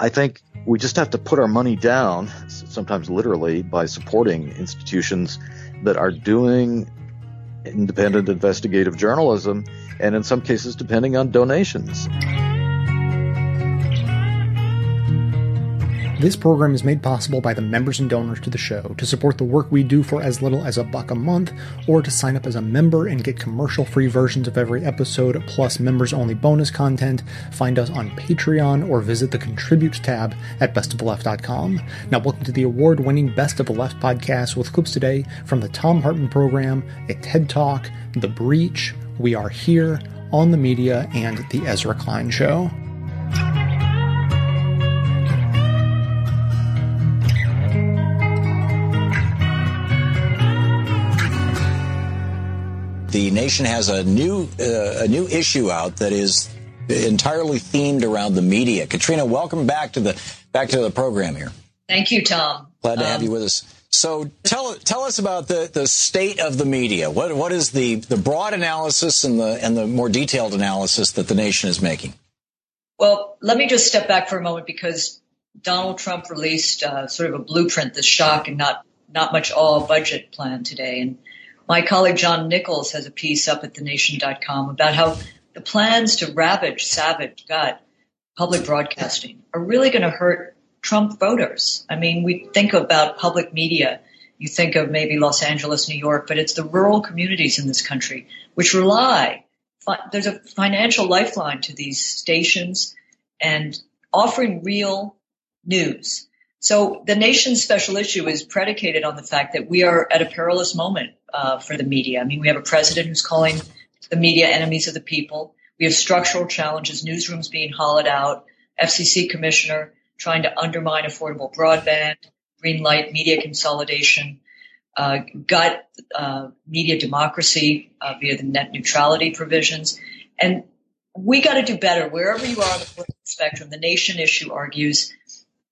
I think we just have to put our money down, sometimes literally, by supporting institutions that are doing independent investigative journalism and in some cases depending on donations. This program is made possible by the members and donors to the show. To support the work we do for as little as a buck a month, or to sign up as a member and get commercial free versions of every episode, plus members only bonus content, find us on Patreon or visit the Contribute tab at bestoftheleft.com. Now, welcome to the award winning Best of the Left podcast with clips today from the Thom Hartmann program, a TED Talk, The Breach, We Are Here, On the Media, and The Ezra Klein Show. The nation has a new uh, a new issue out that is entirely themed around the media. Katrina, welcome back to the back to the program here. Thank you, Tom. Glad to um, have you with us. So tell tell us about the, the state of the media. What what is the, the broad analysis and the and the more detailed analysis that the nation is making? Well, let me just step back for a moment because Donald Trump released uh, sort of a blueprint, the shock and not not much all budget plan today, and my colleague John Nichols has a piece up at thenation.com about how the plans to ravage, savage, gut public broadcasting are really going to hurt Trump voters. I mean, we think about public media. You think of maybe Los Angeles, New York, but it's the rural communities in this country which rely. There's a financial lifeline to these stations and offering real news. So the nation's special issue is predicated on the fact that we are at a perilous moment uh, for the media. I mean, we have a president who's calling the media enemies of the people. We have structural challenges, newsrooms being hollowed out, FCC commissioner trying to undermine affordable broadband, green light media consolidation, uh, gut uh, media democracy uh, via the net neutrality provisions, and we got to do better wherever you are on the political spectrum. The nation issue argues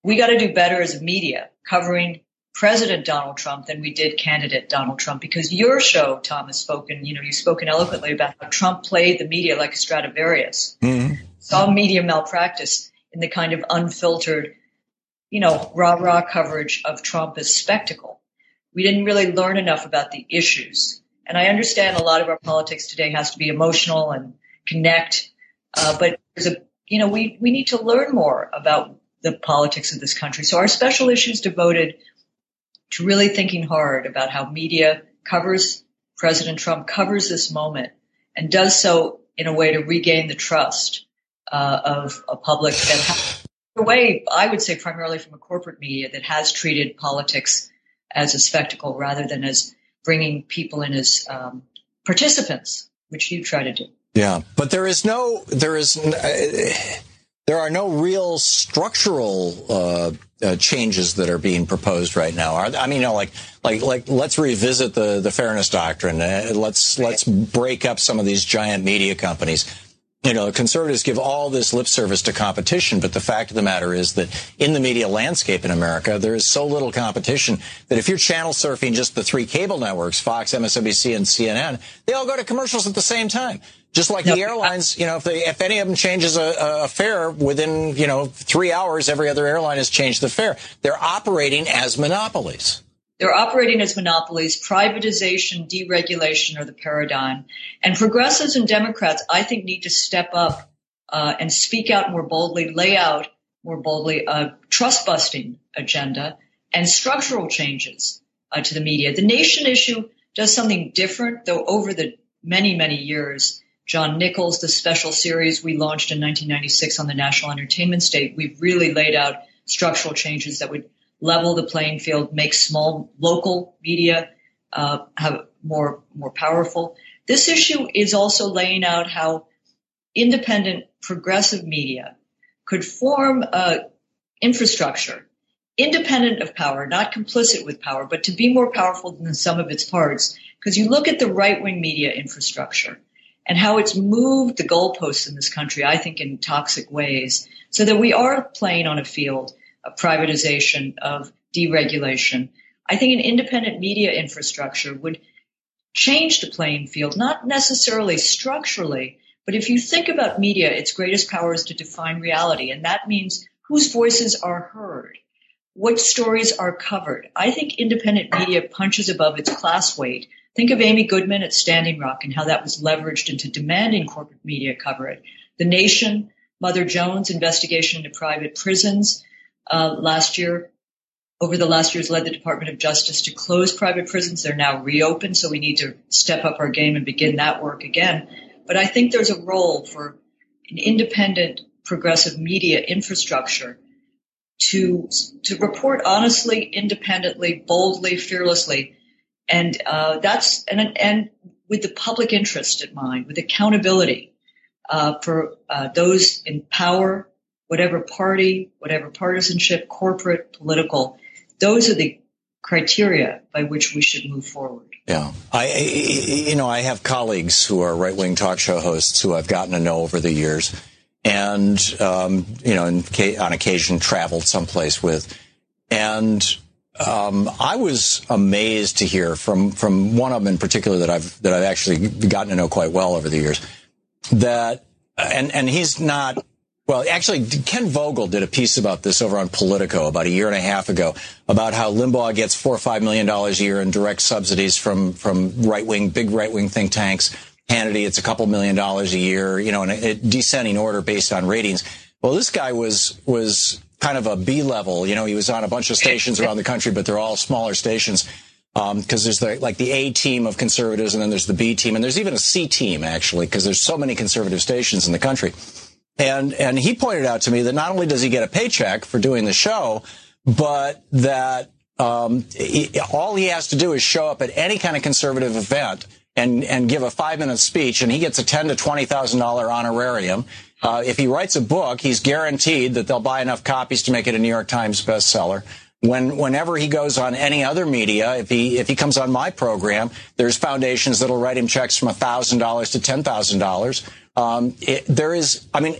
we got to do better as a media covering President Donald Trump than we did candidate Donald Trump because your show, Tom, has spoken, you know, you've spoken eloquently about how Trump played the media like a Stradivarius, mm-hmm. saw media malpractice in the kind of unfiltered, you know, rah rah coverage of Trump as spectacle. We didn't really learn enough about the issues. And I understand a lot of our politics today has to be emotional and connect, uh, but there's a, you know, we, we need to learn more about the politics of this country. So our special issue is devoted to really thinking hard about how media covers President Trump, covers this moment, and does so in a way to regain the trust uh, of a public that has, a way, I would say primarily from a corporate media that has treated politics as a spectacle rather than as bringing people in as um, participants, which you try to do. Yeah, but there is no, there is, uh, there are no real structural uh, uh, changes that are being proposed right now. I mean, you know, like, like, like, let's revisit the the fairness doctrine. Uh, let's let's break up some of these giant media companies you know, conservatives give all this lip service to competition, but the fact of the matter is that in the media landscape in America, there is so little competition that if you're channel surfing just the three cable networks, Fox, MSNBC, and CNN, they all go to commercials at the same time. Just like the airlines, you know, if they, if any of them changes a, a fare within, you know, three hours, every other airline has changed the fare. They're operating as monopolies. They're operating as monopolies. Privatization, deregulation are the paradigm. And progressives and Democrats, I think, need to step up uh, and speak out more boldly, lay out more boldly a trust busting agenda and structural changes uh, to the media. The nation issue does something different, though over the many, many years, John Nichols, the special series we launched in 1996 on the national entertainment state, we've really laid out structural changes that would level the playing field, make small local media uh, have more more powerful. This issue is also laying out how independent progressive media could form a infrastructure independent of power, not complicit with power, but to be more powerful than the sum of its parts. Because you look at the right wing media infrastructure and how it's moved the goalposts in this country, I think in toxic ways, so that we are playing on a field of privatization, of deregulation. I think an independent media infrastructure would change the playing field, not necessarily structurally, but if you think about media, its greatest power is to define reality. And that means whose voices are heard, what stories are covered. I think independent media punches above its class weight. Think of Amy Goodman at Standing Rock and how that was leveraged into demanding corporate media coverage. The Nation, Mother Jones investigation into private prisons uh, last year, over the last years led the Department of Justice to close private prisons. They're now reopened, so we need to step up our game and begin that work again. But I think there's a role for an independent progressive media infrastructure to to report honestly, independently, boldly, fearlessly, and uh, that's and and with the public interest in mind, with accountability uh, for uh, those in power, whatever party, whatever partisanship, corporate, political. Those are the criteria by which we should move forward. Yeah, I, you know, I have colleagues who are right wing talk show hosts who I've gotten to know over the years, and um, you know, on occasion traveled someplace with, and um, I was amazed to hear from from one of them in particular that I've that I've actually gotten to know quite well over the years that and and he's not well, actually, Ken Vogel did a piece about this over on Politico about a year and a half ago about how Limbaugh gets four or five million dollars a year in direct subsidies from from right wing, big right wing think tanks. Hannity, it's a couple million dollars a year, you know, in a, a descending order based on ratings. Well, this guy was was kind of a B level. You know, he was on a bunch of stations around the country, but they're all smaller stations because um, there's the, like the A team of conservatives, and then there's the B team, and there's even a C team actually, because there's so many conservative stations in the country. And, and he pointed out to me that not only does he get a paycheck for doing the show, but that um, he, all he has to do is show up at any kind of conservative event and and give a five minute speech, and he gets a ten to twenty thousand dollar honorarium. Uh, if he writes a book, he's guaranteed that they'll buy enough copies to make it a New York Times bestseller. When whenever he goes on any other media, if he if he comes on my program, there's foundations that'll write him checks from thousand dollars to ten thousand um, dollars. There is, I mean,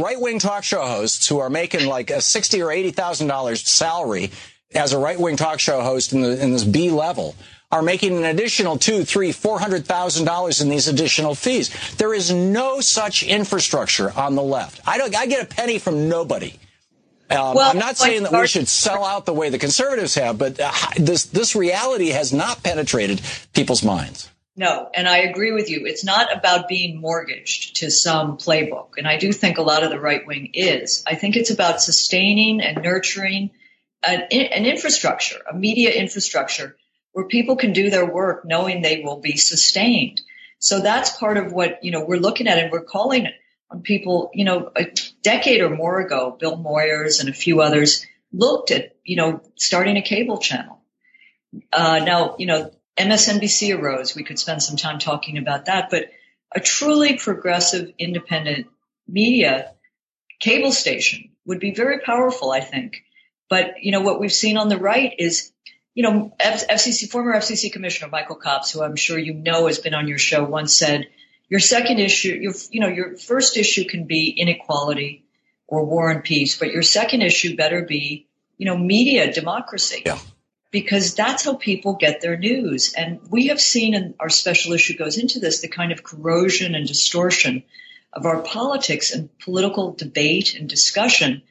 right wing talk show hosts who are making like a sixty or eighty thousand dollars salary as a right wing talk show host in the in this B level are making an additional two, three, four hundred thousand dollars in these additional fees. There is no such infrastructure on the left. I don't. I get a penny from nobody. Um, well, I'm not saying that we should sell out the way the conservatives have, but uh, this this reality has not penetrated people's minds. No, and I agree with you. It's not about being mortgaged to some playbook. And I do think a lot of the right wing is. I think it's about sustaining and nurturing an, an, infrastructure, a media infrastructure where people can do their work knowing they will be sustained. So that's part of what, you know, we're looking at and we're calling on people, you know, a decade or more ago, Bill Moyers and a few others looked at, you know, starting a cable channel. Uh, now, you know, MSNBC arose. We could spend some time talking about that, but a truly progressive, independent media cable station would be very powerful, I think. But, you know, what we've seen on the right is, you know, FCC, former FCC Commissioner Michael Copps, who I'm sure you know has been on your show, once said, your second issue, your, you know, your first issue can be inequality or war and peace, but your second issue better be, you know, media democracy. Yeah because that's how people get their news. And we have seen, and our special issue goes into this, the kind of corrosion and distortion of our politics and political debate and discussion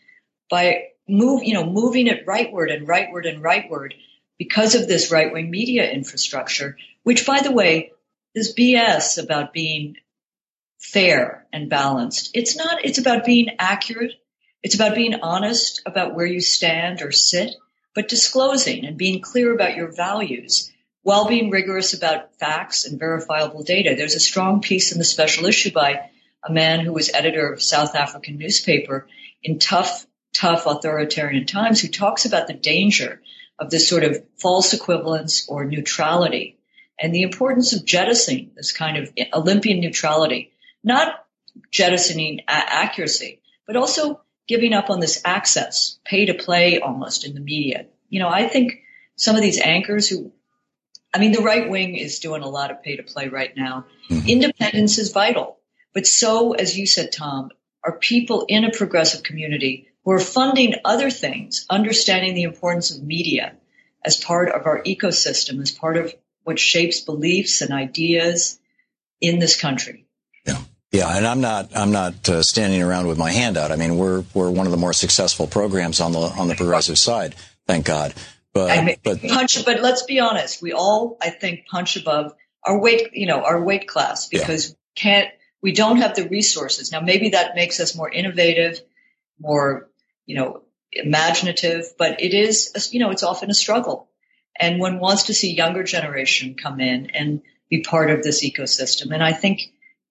by move, you know, moving it rightward and rightward and rightward because of this right wing media infrastructure, which by the way, is BS about being fair and balanced. It's not, it's about being accurate. It's about being honest about where you stand or sit but disclosing and being clear about your values while being rigorous about facts and verifiable data. There's a strong piece in the special issue by a man who was editor of a South African newspaper in tough, tough authoritarian times who talks about the danger of this sort of false equivalence or neutrality and the importance of jettisoning this kind of Olympian neutrality, not jettisoning accuracy, but also giving up on this access, pay to play almost in the media. You know, I think some of these anchors who, I mean, the right wing is doing a lot of pay to play right now. Mm-hmm. Independence is vital. But so, as you said, Tom, are people in a progressive community who are funding other things, understanding the importance of media as part of our ecosystem, as part of what shapes beliefs and ideas in this country. Yeah. Yeah, and I'm not I'm not uh, standing around with my hand out. I mean, we're we're one of the more successful programs on the on the progressive side, thank God. But I mean, but punch. But let's be honest. We all, I think, punch above our weight. You know, our weight class because yeah. can't we don't have the resources. Now, maybe that makes us more innovative, more you know imaginative, but it is you know it's often a struggle. And one wants to see younger generation come in and be part of this ecosystem. And I think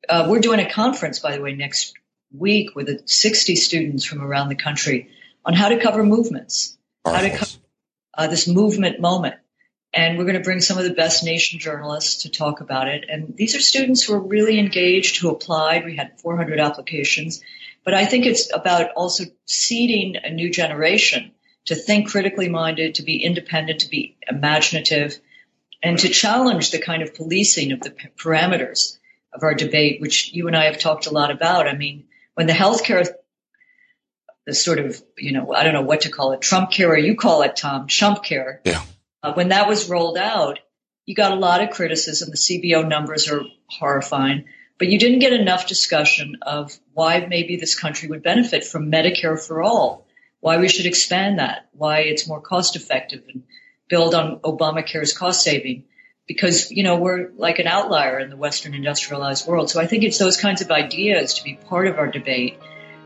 uh, we're doing a conference, by the way, next week with 60 students from around the country on how to cover movements, how to cover uh, this movement moment. And we're going to bring some of the best nation journalists to talk about it. And these are students who are really engaged, who applied. We had 400 applications. But I think it's about also seeding a new generation to think critically minded, to be independent, to be imaginative, and to challenge the kind of policing of the parameters of our debate, which you and I have talked a lot about. I mean, when the healthcare, the sort of, you know, I don't know what to call it, Trump care, or you call it, Tom, Trump care. Yeah. Uh, when that was rolled out, you got a lot of criticism. The CBO numbers are horrifying, but you didn't get enough discussion of why maybe this country would benefit from Medicare for all, why we should expand that, why it's more cost effective and build on Obamacare's cost saving because, you know, we're like an outlier in the Western industrialized world. So I think it's those kinds of ideas to be part of our debate.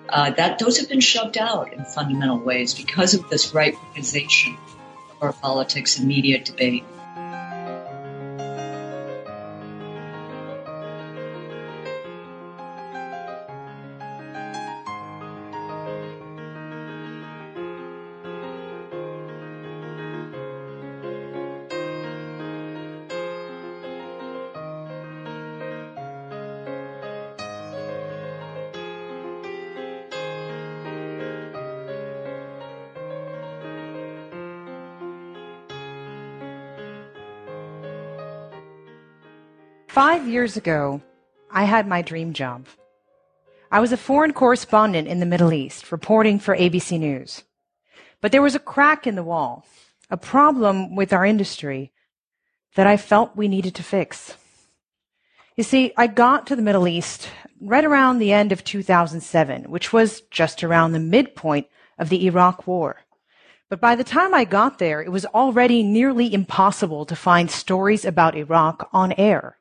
Uh, that those have been shoved out in fundamental ways because of this right organization of our politics and media debate. Five years ago, I had my dream job. I was a foreign correspondent in the Middle East, reporting for ABC News. But there was a crack in the wall, a problem with our industry that I felt we needed to fix. You see, I got to the Middle East right around the end of 2007, which was just around the midpoint of the Iraq War. But by the time I got there, it was already nearly impossible to find stories about Iraq on air.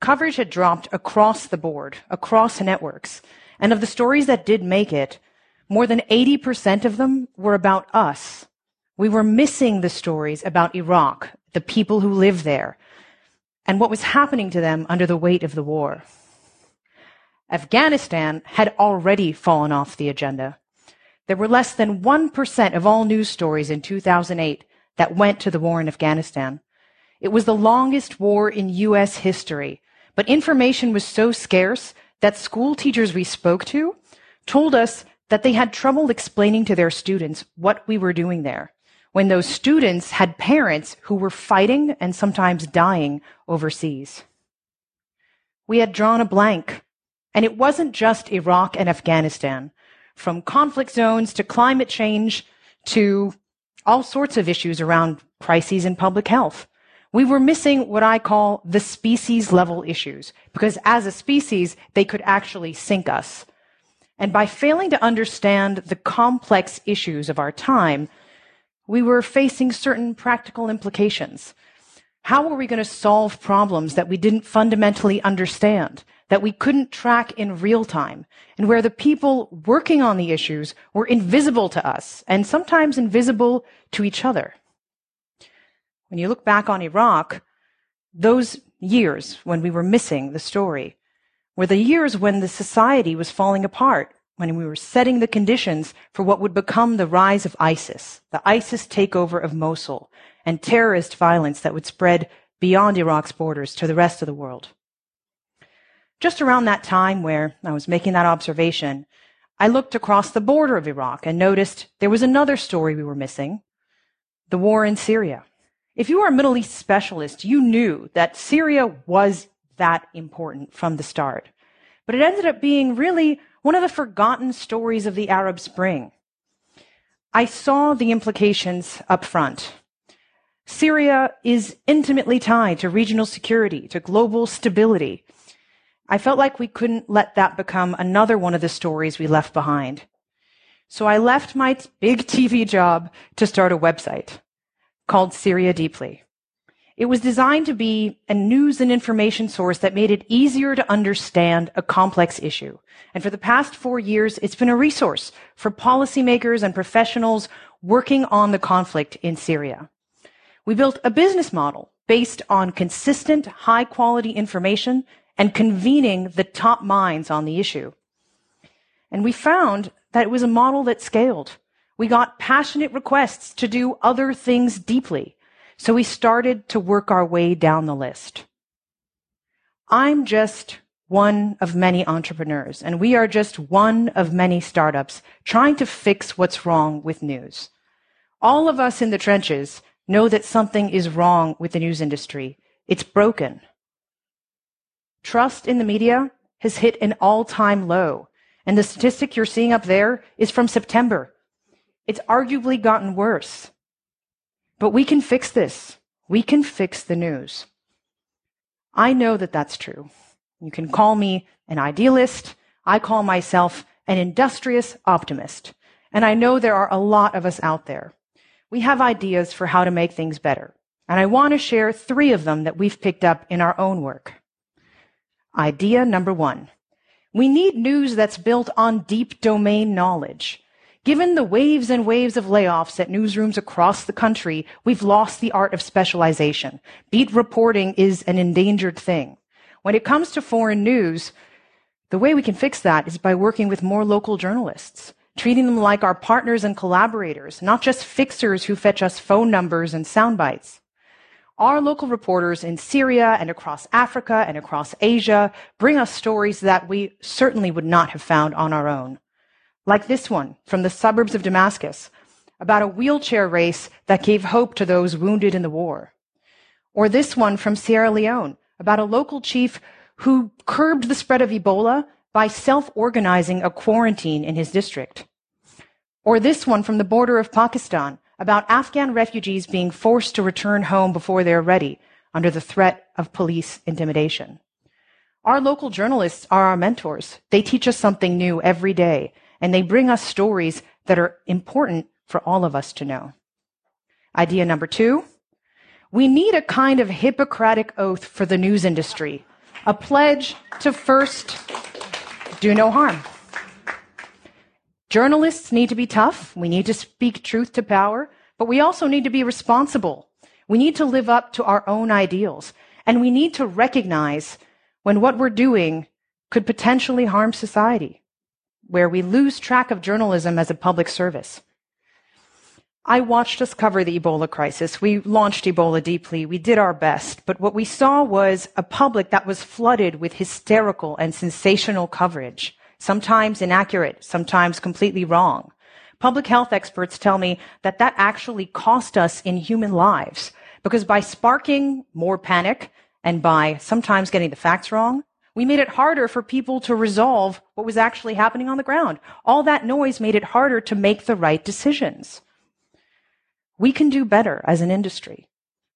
Coverage had dropped across the board, across networks. And of the stories that did make it, more than 80% of them were about us. We were missing the stories about Iraq, the people who live there, and what was happening to them under the weight of the war. Afghanistan had already fallen off the agenda. There were less than 1% of all news stories in 2008 that went to the war in Afghanistan. It was the longest war in U.S. history, but information was so scarce that school teachers we spoke to told us that they had trouble explaining to their students what we were doing there when those students had parents who were fighting and sometimes dying overseas. We had drawn a blank, and it wasn't just Iraq and Afghanistan. From conflict zones to climate change to all sorts of issues around crises in public health we were missing what I call the species level issues, because as a species, they could actually sink us. And by failing to understand the complex issues of our time, we were facing certain practical implications. How were we going to solve problems that we didn't fundamentally understand, that we couldn't track in real time, and where the people working on the issues were invisible to us and sometimes invisible to each other? When you look back on Iraq, those years when we were missing the story were the years when the society was falling apart, when we were setting the conditions for what would become the rise of ISIS, the ISIS takeover of Mosul, and terrorist violence that would spread beyond Iraq's borders to the rest of the world. Just around that time where I was making that observation, I looked across the border of Iraq and noticed there was another story we were missing the war in Syria. If you were a Middle East specialist, you knew that Syria was that important from the start. But it ended up being really one of the forgotten stories of the Arab Spring. I saw the implications up front. Syria is intimately tied to regional security, to global stability. I felt like we couldn't let that become another one of the stories we left behind. So I left my big TV job to start a website called Syria Deeply. It was designed to be a news and information source that made it easier to understand a complex issue. And for the past four years, it's been a resource for policymakers and professionals working on the conflict in Syria. We built a business model based on consistent, high quality information and convening the top minds on the issue. And we found that it was a model that scaled. We got passionate requests to do other things deeply. So we started to work our way down the list. I'm just one of many entrepreneurs, and we are just one of many startups trying to fix what's wrong with news. All of us in the trenches know that something is wrong with the news industry. It's broken. Trust in the media has hit an all time low. And the statistic you're seeing up there is from September. It's arguably gotten worse. But we can fix this. We can fix the news. I know that that's true. You can call me an idealist. I call myself an industrious optimist. And I know there are a lot of us out there. We have ideas for how to make things better. And I want to share three of them that we've picked up in our own work. Idea number one. We need news that's built on deep domain knowledge. Given the waves and waves of layoffs at newsrooms across the country, we've lost the art of specialization. Beat reporting is an endangered thing. When it comes to foreign news, the way we can fix that is by working with more local journalists, treating them like our partners and collaborators, not just fixers who fetch us phone numbers and sound bites. Our local reporters in Syria and across Africa and across Asia bring us stories that we certainly would not have found on our own like this one from the suburbs of Damascus about a wheelchair race that gave hope to those wounded in the war. Or this one from Sierra Leone about a local chief who curbed the spread of Ebola by self-organizing a quarantine in his district. Or this one from the border of Pakistan about Afghan refugees being forced to return home before they're ready under the threat of police intimidation. Our local journalists are our mentors. They teach us something new every day and they bring us stories that are important for all of us to know. Idea number two. We need a kind of Hippocratic oath for the news industry, a pledge to first do no harm. Journalists need to be tough. We need to speak truth to power, but we also need to be responsible. We need to live up to our own ideals, and we need to recognize when what we're doing could potentially harm society where we lose track of journalism as a public service. I watched us cover the Ebola crisis. We launched Ebola deeply. We did our best. But what we saw was a public that was flooded with hysterical and sensational coverage, sometimes inaccurate, sometimes completely wrong. Public health experts tell me that that actually cost us in human lives because by sparking more panic and by sometimes getting the facts wrong, we made it harder for people to resolve what was actually happening on the ground. All that noise made it harder to make the right decisions. We can do better as an industry,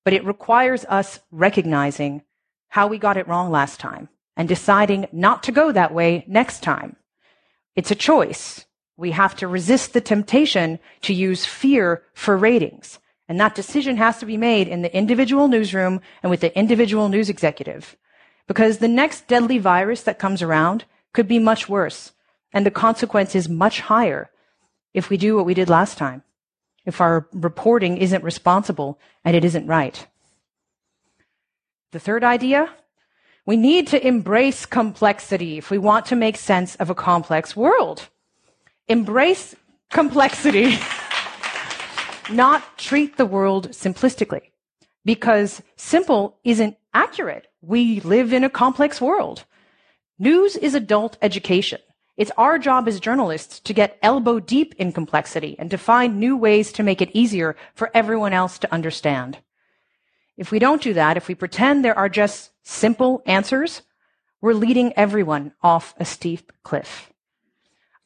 but it requires us recognizing how we got it wrong last time and deciding not to go that way next time. It's a choice. We have to resist the temptation to use fear for ratings. And that decision has to be made in the individual newsroom and with the individual news executive because the next deadly virus that comes around could be much worse and the consequence is much higher if we do what we did last time, if our reporting isn't responsible and it isn't right. The third idea, we need to embrace complexity if we want to make sense of a complex world. Embrace complexity, not treat the world simplistically because simple isn't accurate. We live in a complex world. News is adult education. It's our job as journalists to get elbow deep in complexity and to find new ways to make it easier for everyone else to understand. If we don't do that, if we pretend there are just simple answers, we're leading everyone off a steep cliff.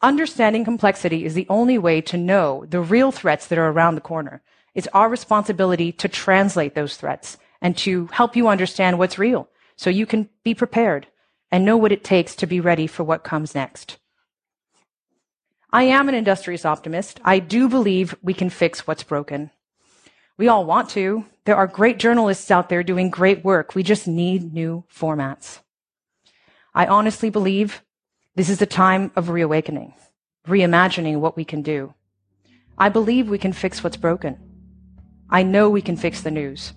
Understanding complexity is the only way to know the real threats that are around the corner. It's our responsibility to translate those threats and to help you understand what's real so you can be prepared and know what it takes to be ready for what comes next. I am an industrious optimist. I do believe we can fix what's broken. We all want to. There are great journalists out there doing great work. We just need new formats. I honestly believe this is a time of reawakening, reimagining what we can do. I believe we can fix what's broken. I know we can fix the news.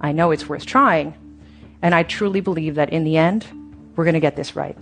I know it's worth trying. And I truly believe that in the end, we're going to get this right.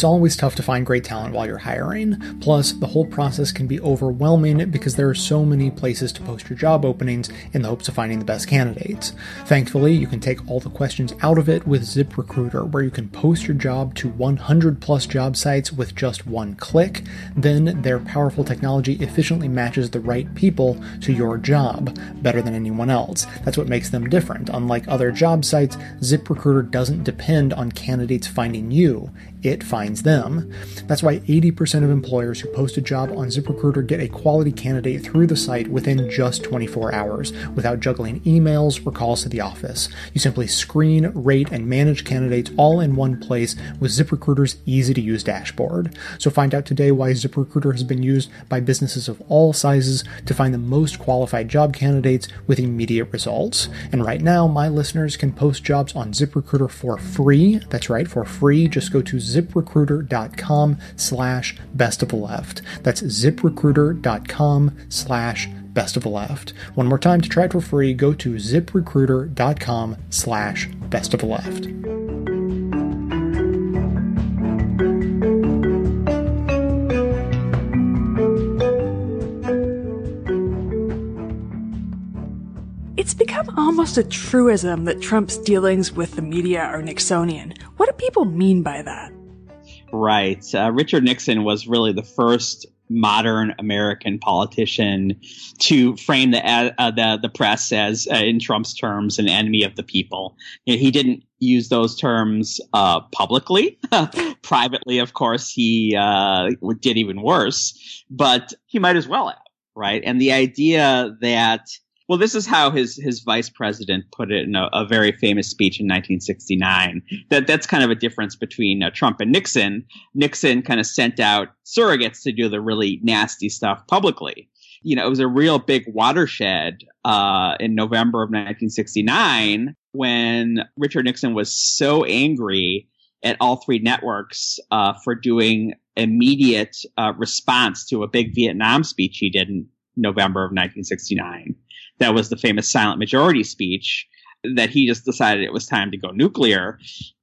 It's always tough to find great talent while you're hiring. Plus, the whole process can be overwhelming because there are so many places to post your job openings in the hopes of finding the best candidates. Thankfully, you can take all the questions out of it with ZipRecruiter, where you can post your job to 100 plus job sites with just one click. Then, their powerful technology efficiently matches the right people to your job better than anyone else. That's what makes them different. Unlike other job sites, ZipRecruiter doesn't depend on candidates finding you it finds them. That's why 80% of employers who post a job on ZipRecruiter get a quality candidate through the site within just 24 hours without juggling emails or calls to the office. You simply screen, rate, and manage candidates all in one place with ZipRecruiter's easy to use dashboard. So find out today why ZipRecruiter has been used by businesses of all sizes to find the most qualified job candidates with immediate results. And right now, my listeners can post jobs on ZipRecruiter for free. That's right, for free. Just go to ziprecruiter.com slash best of the left. That's ziprecruiter.com slash best of the left. One more time to try it for free, go to ziprecruiter.com slash best of the left. It's become almost a truism that Trump's dealings with the media are Nixonian. What do people mean by that? Right. Uh, Richard Nixon was really the first modern American politician to frame the uh, the, the press as, uh, in Trump's terms, an enemy of the people. You know, he didn't use those terms uh, publicly. Privately, of course, he uh, did even worse, but he might as well have, right? And the idea that well, this is how his his vice president put it in a, a very famous speech in 1969. That that's kind of a difference between uh, Trump and Nixon. Nixon kind of sent out surrogates to do the really nasty stuff publicly. You know, it was a real big watershed uh, in November of 1969 when Richard Nixon was so angry at all three networks uh, for doing immediate uh, response to a big Vietnam speech he did in November of 1969 that was the famous silent majority speech that he just decided it was time to go nuclear.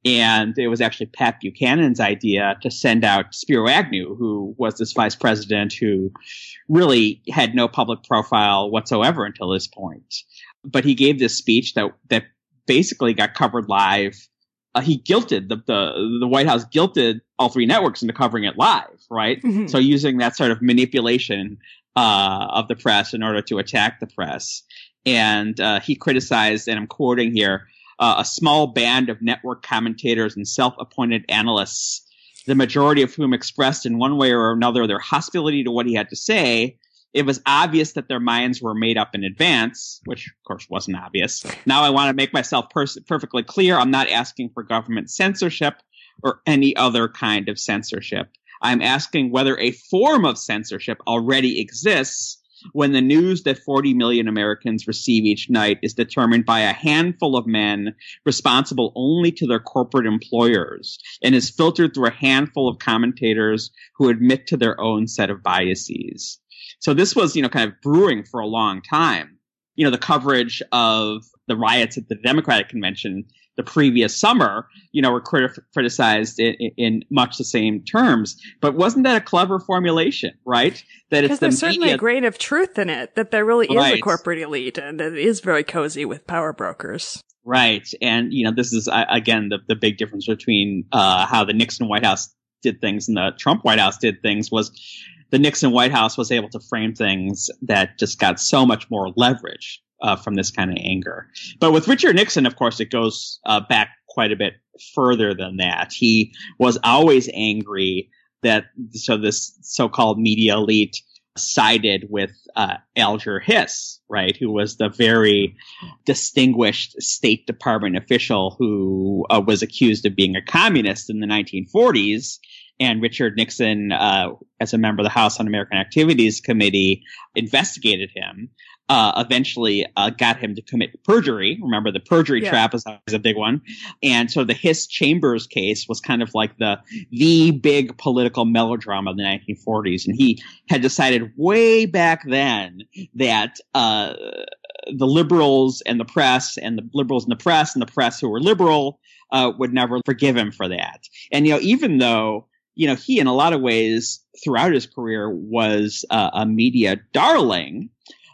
And it was actually Pat Buchanan's idea to send out Spiro Agnew, who was this vice president who really had no public profile whatsoever until this point. But he gave this speech that, that basically got covered live. Uh, he guilted the, the, the White House guilted all three networks into covering it live, right? Mm-hmm. So using that sort of manipulation uh, of the press in order to attack the press. And uh, he criticized, and I'm quoting here, uh, a small band of network commentators and self-appointed analysts, the majority of whom expressed in one way or another their hostility to what he had to say. It was obvious that their minds were made up in advance, which of course wasn't obvious. Now I want to make myself pers- perfectly clear. I'm not asking for government censorship or any other kind of censorship. I'm asking whether a form of censorship already exists when the news that 40 million Americans receive each night is determined by a handful of men responsible only to their corporate employers and is filtered through a handful of commentators who admit to their own set of biases. So this was, you know, kind of brewing for a long time. You know, the coverage of the riots at the Democratic convention the previous summer, you know, were crit- criticized in, in, much the same terms. But wasn't that a clever formulation, right? That it's the there's media- certainly a grain of truth in it that there really right. is a corporate elite and it is very cozy with power brokers. Right, and you know, this is uh, again the the big difference between uh, how the Nixon White House did things and the Trump White House did things was the Nixon White House was able to frame things that just got so much more leverage uh, from this kind of anger. But with Richard Nixon, of course, it goes uh, back quite a bit further than that. He was always angry that so this so-called media elite sided with uh, Alger Hiss, right, who was the very distinguished State Department official who uh, was accused of being a communist in the 1940s. And Richard Nixon, uh, as a member of the House Un-American Activities Committee, investigated him uh, eventually uh, got him to commit perjury. Remember, the perjury yeah. trap is always a big one. And so the Hiss Chambers case was kind of like the the big political melodrama of the 1940s. And he had decided way back then that uh, the liberals and the press and the liberals and the press and the press who were liberal uh, would never forgive him for that. And you know, even though you know he in a lot of ways throughout his career was uh, a media darling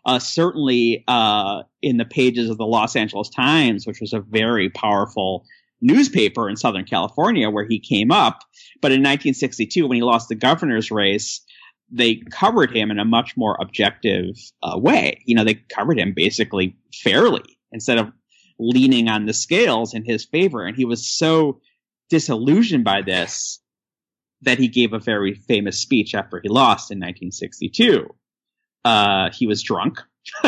uh, certainly uh, in the pages of the Los Angeles Times, which was a very powerful newspaper in Southern California where he came up. But in 1962, when he lost the governor's race, they covered him in a much more objective uh, way. You know, they covered him basically fairly instead of leaning on the scales in his favor. And he was so disillusioned by this that he gave a very famous speech after he lost in 1962. Uh, he was drunk.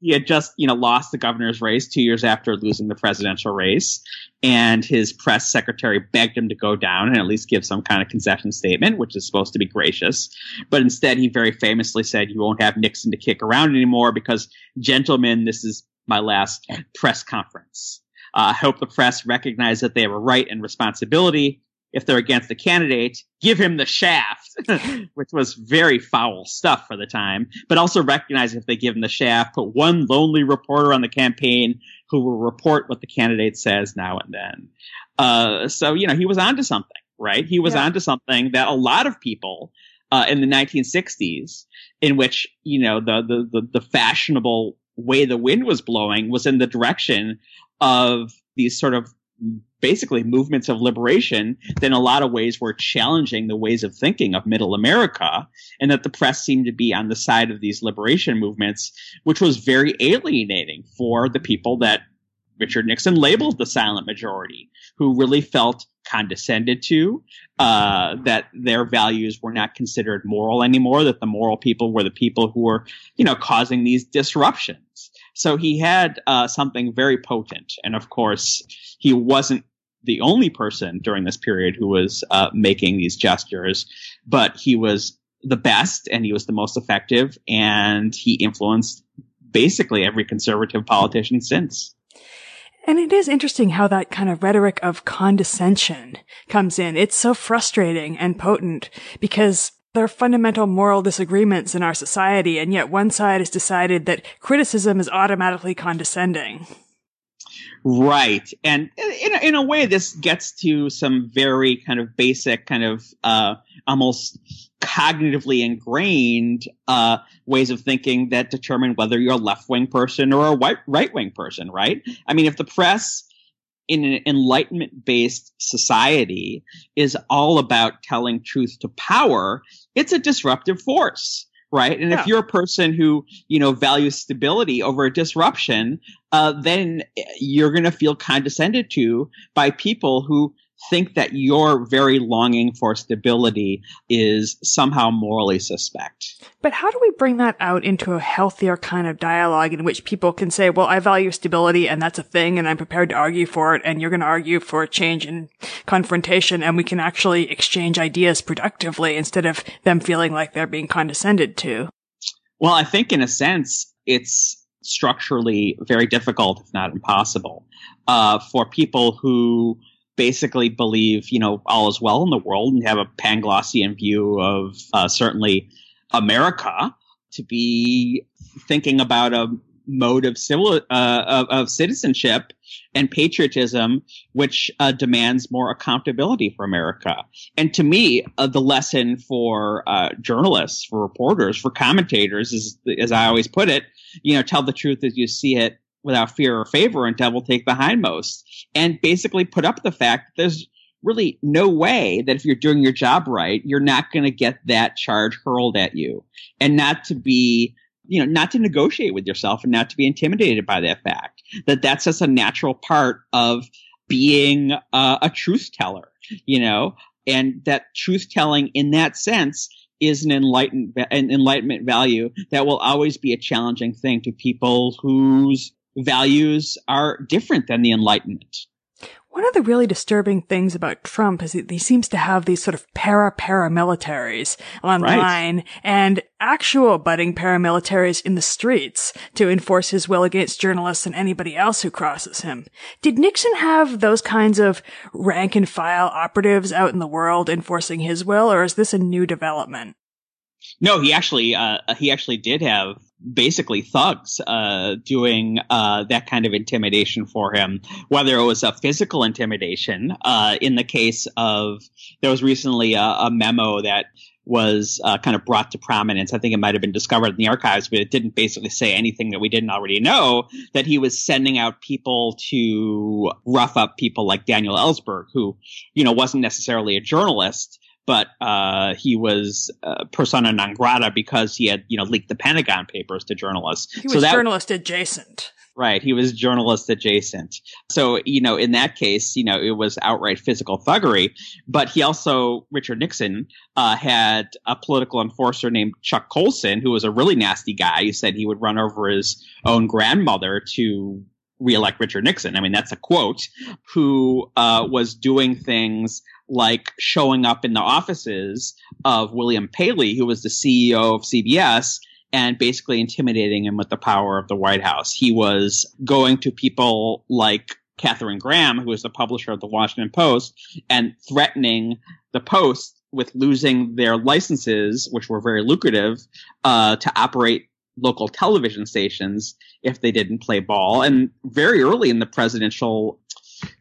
he had just, you know, lost the governor's race two years after losing the presidential race. And his press secretary begged him to go down and at least give some kind of concession statement, which is supposed to be gracious. But instead, he very famously said, you won't have Nixon to kick around anymore because, gentlemen, this is my last press conference. Uh, I hope the press recognize that they have a right and responsibility if they're against the candidate, give him the shaft, which was very foul stuff for the time. But also recognize if they give him the shaft, put one lonely reporter on the campaign who will report what the candidate says now and then. Uh, so, you know, he was onto something, right? He was yeah. onto something that a lot of people uh, in the 1960s, in which, you know, the, the, the, the fashionable way the wind was blowing was in the direction of these sort of basically movements of liberation that in a lot of ways were challenging the ways of thinking of middle America, and that the press seemed to be on the side of these liberation movements, which was very alienating for the people that Richard Nixon labeled the silent majority, who really felt condescended to, uh, that their values were not considered moral anymore, that the moral people were the people who were, you know, causing these disruptions. So he had uh, something very potent. And of course, he wasn't the only person during this period who was uh, making these gestures, but he was the best and he was the most effective and he influenced basically every conservative politician since. And it is interesting how that kind of rhetoric of condescension comes in. It's so frustrating and potent because there are fundamental moral disagreements in our society, and yet one side has decided that criticism is automatically condescending. Right. And in, in a way, this gets to some very kind of basic, kind of uh, almost cognitively ingrained uh, ways of thinking that determine whether you're a left wing person or a right wing person, right? I mean, if the press in an enlightenment based society is all about telling truth to power, it's a disruptive force right? And yeah. if you're a person who, you know, values stability over a disruption, uh, then you're going to feel condescended to by people who think that your very longing for stability is somehow morally suspect. But how do we bring that out into a healthier kind of dialogue in which people can say, well, I value stability and that's a thing and I'm prepared to argue for it and you're going to argue for a change in confrontation and we can actually exchange ideas productively instead of them feeling like they're being condescended to? Well, I think in a sense, it's structurally very difficult, if not impossible, uh, for people who basically believe, you know, all is well in the world and have a Panglossian view of uh, certainly America to be thinking about a mode of civil uh, of, of, citizenship and patriotism, which uh, demands more accountability for America. And to me, uh, the lesson for uh, journalists, for reporters, for commentators is, as I always put it, you know, tell the truth as you see it without fear or favor and devil take the hindmost and basically put up the fact that there's really no way that if you're doing your job right, you're not going to get that charge hurled at you. And not to be, you know, not to negotiate with yourself and not to be intimidated by that fact that that's just a natural part of being uh, a truth teller, you know, and that truth telling in that sense is an enlightened an enlightenment value that will always be a challenging thing to people whose values are different than the enlightenment. One of the really disturbing things about Trump is that he seems to have these sort of para paramilitaries online right. and actual budding paramilitaries in the streets to enforce his will against journalists and anybody else who crosses him. Did Nixon have those kinds of rank and file operatives out in the world enforcing his will, or is this a new development? No, he actually uh, he actually did have basically thugs uh, doing uh, that kind of intimidation for him. Whether it was a physical intimidation, uh, in the case of there was recently a, a memo that was uh, kind of brought to prominence. I think it might have been discovered in the archives, but it didn't basically say anything that we didn't already know. That he was sending out people to rough up people like Daniel Ellsberg, who you know wasn't necessarily a journalist but uh, he was uh, persona non grata because he had you know leaked the Pentagon Papers to journalists. He was so that, journalist adjacent. Right, he was journalist adjacent. So you know, in that case, you know, it was outright physical thuggery. But he also, Richard Nixon, uh, had a political enforcer named Chuck Colson, who was a really nasty guy. Who said he would run over his own grandmother to reelect Richard Nixon. I mean, that's a quote. Who uh, was doing things like showing up in the offices of William Paley, who was the CEO of CBS, and basically intimidating him with the power of the White House. He was going to people like Katharine Graham, who was the publisher of the Washington Post, and threatening the Post with losing their licenses, which were very lucrative, uh, to operate local television stations if they didn't play ball. And very early in the presidential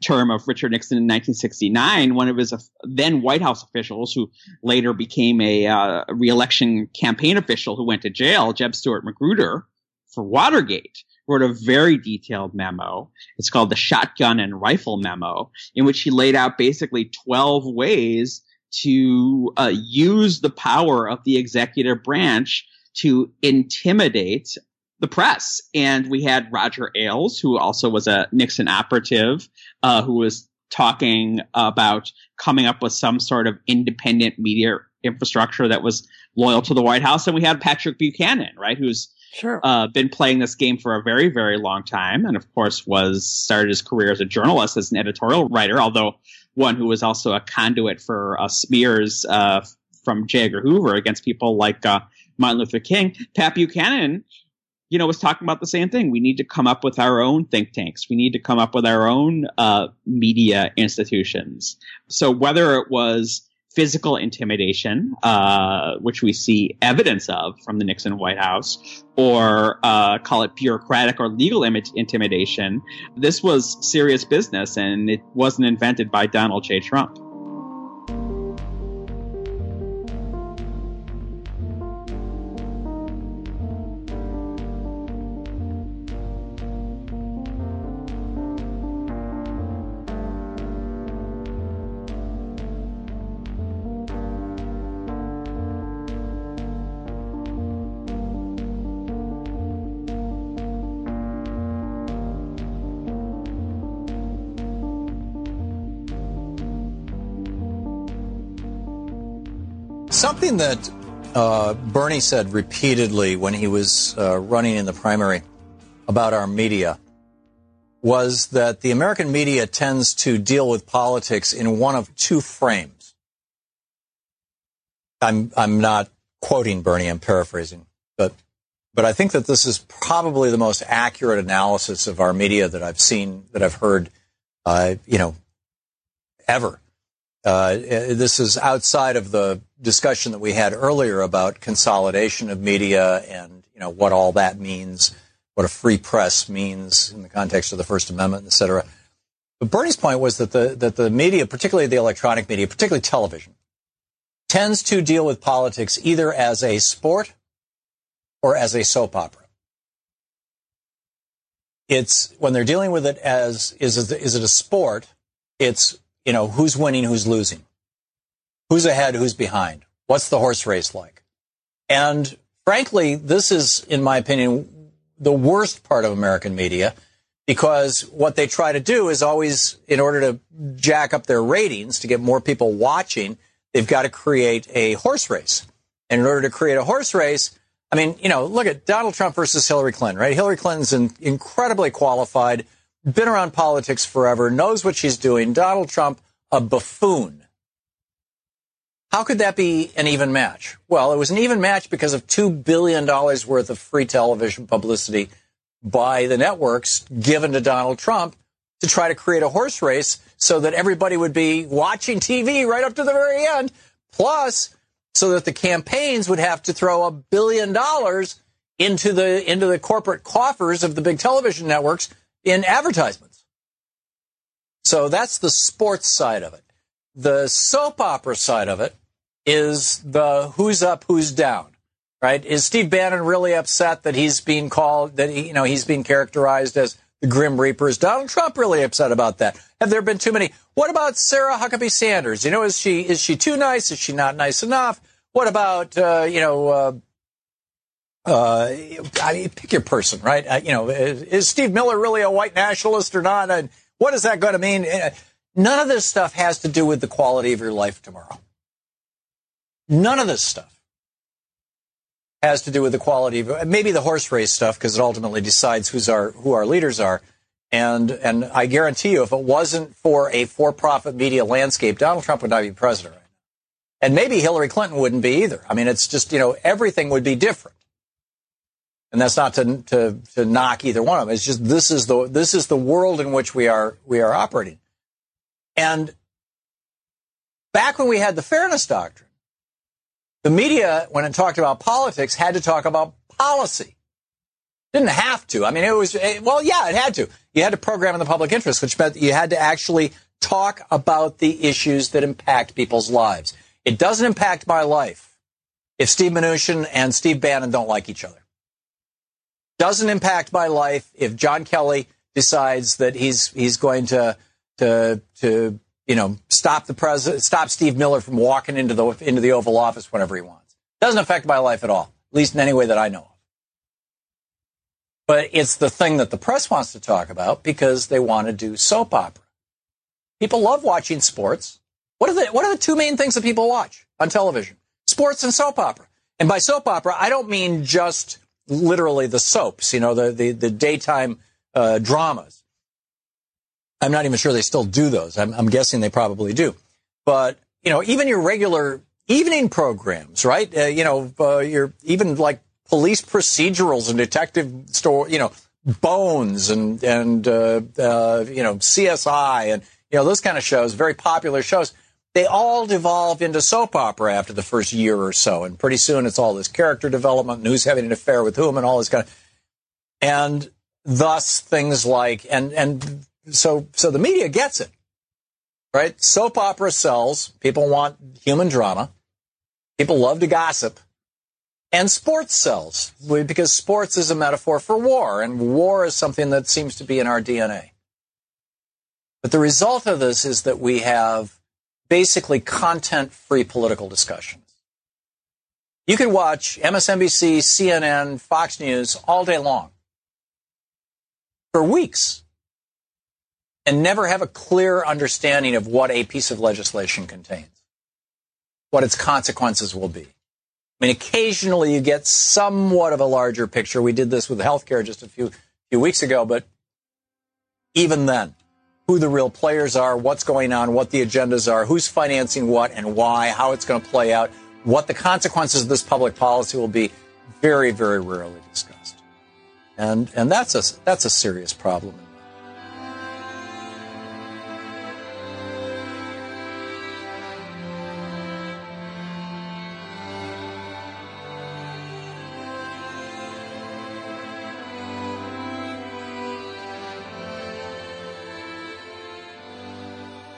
term of Richard Nixon in 1969, one of his then White House officials, who later became a uh, reelection campaign official who went to jail, Jeb Stuart Magruder, for Watergate, wrote a very detailed memo. It's called the Shotgun and Rifle Memo, in which he laid out basically 12 ways to uh, use the power of the executive branch to intimidate the press. And we had Roger Ailes, who also was a Nixon operative, uh, who was talking about coming up with some sort of independent media infrastructure that was loyal to the White House. And we had Patrick Buchanan, right, who's sure. uh, been playing this game for a very, very long time, and of course was started his career as a journalist, as an editorial writer, although one who was also a conduit for uh, smears uh, from J. Edgar Hoover against people like uh, Martin Luther King. Pat Buchanan you know, was talking about the same thing. We need to come up with our own think tanks. We need to come up with our own uh, media institutions. So whether it was physical intimidation, uh, which we see evidence of from the Nixon White House, or uh, call it bureaucratic or legal Im- intimidation, this was serious business, and it wasn't invented by Donald J. Trump. Something that uh, Bernie said repeatedly when he was uh, running in the primary about our media was that the American media tends to deal with politics in one of two frames. I'm, I'm not quoting Bernie, I'm paraphrasing, but, but I think that this is probably the most accurate analysis of our media that I've seen, that I've heard, uh, you know, ever. Uh, this is outside of the discussion that we had earlier about consolidation of media and you know what all that means, what a free press means in the context of the First Amendment, et cetera. But Bernie's point was that the that the media, particularly the electronic media, particularly television, tends to deal with politics either as a sport or as a soap opera. It's when they're dealing with it as is is it a sport? It's you know, who's winning, who's losing, who's ahead, who's behind, what's the horse race like? And frankly, this is, in my opinion, the worst part of American media because what they try to do is always, in order to jack up their ratings to get more people watching, they've got to create a horse race. And in order to create a horse race, I mean, you know, look at Donald Trump versus Hillary Clinton, right? Hillary Clinton's in, incredibly qualified, been around politics forever, knows what she's doing. Donald Trump, a buffoon. How could that be an even match? Well, it was an even match because of $2 billion worth of free television publicity by the networks given to Donald Trump to try to create a horse race so that everybody would be watching TV right up to the very end. Plus, so that the campaigns would have to throw a billion dollars into the into the corporate coffers of the big television networks in advertisements. So that's the sports side of it. The soap opera side of it is the who's up, who's down right? Is Steve Bannon really upset that he's being called, that he, you know, he's being characterized as the Grim Reaper? Is Donald Trump really upset about that? Have there been too many? What about Sarah Huckabee Sanders? You know, is she, is she too nice? Is she not nice enough? What about, uh, you know, uh, uh, I mean, pick your person, right? Uh, you know, is, is, Steve Miller really a white nationalist or not? And what is that going to mean? Uh, none of this stuff has to do with the quality of your life tomorrow. None of this stuff has to do with the quality of maybe the horse race stuff because it ultimately decides who's our who our leaders are. And and I guarantee you, if it wasn't for a for-profit media landscape, Donald Trump would not be president right. And maybe Hillary Clinton wouldn't be either. I mean, it's just you know everything would be different. And that's not to to to knock either one of them. It's just this is the this is the world in which we are we are operating. And back when we had the fairness doctrine the media, when it talked about politics, had to talk about policy. Didn't have to. I mean, it was, well, yeah, it had to. You had to program in the public interest, which meant you had to actually talk about the issues that impact people's lives. It doesn't impact my life if Steve Mnuchin and Steve Bannon don't like each other. Doesn't impact my life if John Kelly decides that he's he's going to to to you know, stop the president, stop Steve Miller from walking into the into the Oval Office whenever he wants. Doesn't affect my life at all, at least in any way that I know of. But it's the thing that the press wants to talk about because they want to do soap opera. People love watching sports. What are the what are the two main things that people watch on television? Sports and soap opera. And by soap opera, I don't mean just literally the soaps, you know, the the, the daytime uh, dramas. I'm not even sure they still do those. I'm, I'm guessing they probably do. But, you know, even your regular evening programs, right? Uh, you know, uh, your even like police procedurals and detective store, you know, Bones and and uh, uh, you know CSI and you know those kind of shows, very popular shows. They all devolve into soap opera after the first year or so, and pretty soon it's all this character development, and who's having an affair with whom, and all this kind of, and thus things like and and so so the media gets it, right? Soap opera sells. People want human drama. People love to gossip. And sports sells because sports is a metaphor for war, and war is something that seems to be in our DNA. But the result of this is that we have basically content free political discussions. You can watch MSNBC, CNN, Fox News all day long for weeks and never have a clear understanding of what a piece of legislation contains, what its consequences will be. I mean, occasionally you get somewhat of a larger picture. We did this with healthcare just a few few weeks ago, but even then, who the real players are, what's going on, what the agendas are, who's financing what and why, how it's going to play out, what the consequences of this public policy will be, very, very rarely discussed. And and that's a that's a serious problem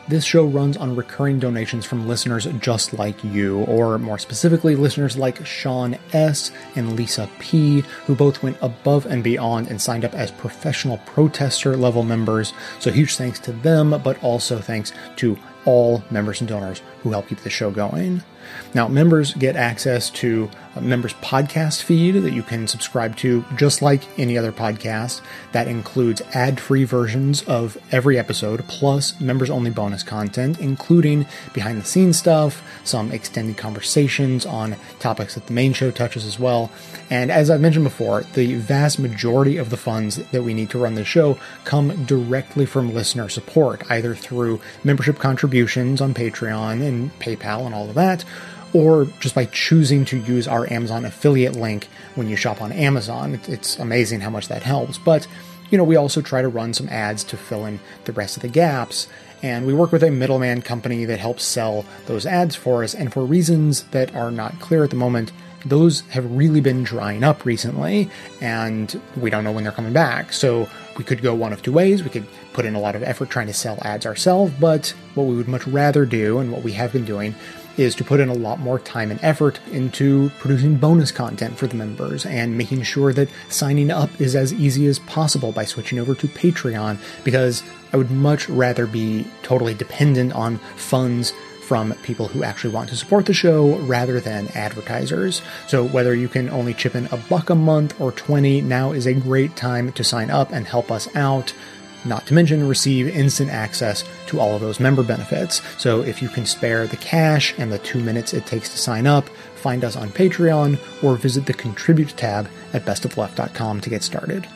This show runs on recurring donations from listeners just like you, or more specifically, listeners like Sean S. and Lisa P., who both went above and beyond and signed up as professional protester level members. So huge thanks to them, but also thanks to all members and donors who help keep the show going. Now, members get access to a members podcast feed that you can subscribe to just like any other podcast. That includes ad free versions of every episode, plus members only bonus content, including behind the scenes stuff, some extended conversations on topics that the main show touches as well. And as I've mentioned before, the vast majority of the funds that we need to run the show come directly from listener support, either through membership contributions on Patreon and PayPal and all of that or just by choosing to use our Amazon affiliate link when you shop on Amazon. It's amazing how much that helps. But, you know, we also try to run some ads to fill in the rest of the gaps. And we work with a middleman company that helps sell those ads for us. And for reasons that are not clear at the moment, those have really been drying up recently, and we don't know when they're coming back. So we could go one of two ways. We could put in a lot of effort trying to sell ads ourselves, but what we would much rather do, and what we have been doing, is to put in a lot more time and effort into producing bonus content for the members and making sure that signing up is as easy as possible by switching over to Patreon because I would much rather be totally dependent on funds from people who actually want to support the show rather than advertisers. So whether you can only chip in a buck a month or 20, now is a great time to sign up and help us out not to mention receive instant access to all of those member benefits. So if you can spare the cash and the two minutes it takes to sign up, find us on Patreon or visit the Contribute tab at bestofleft.com to get started.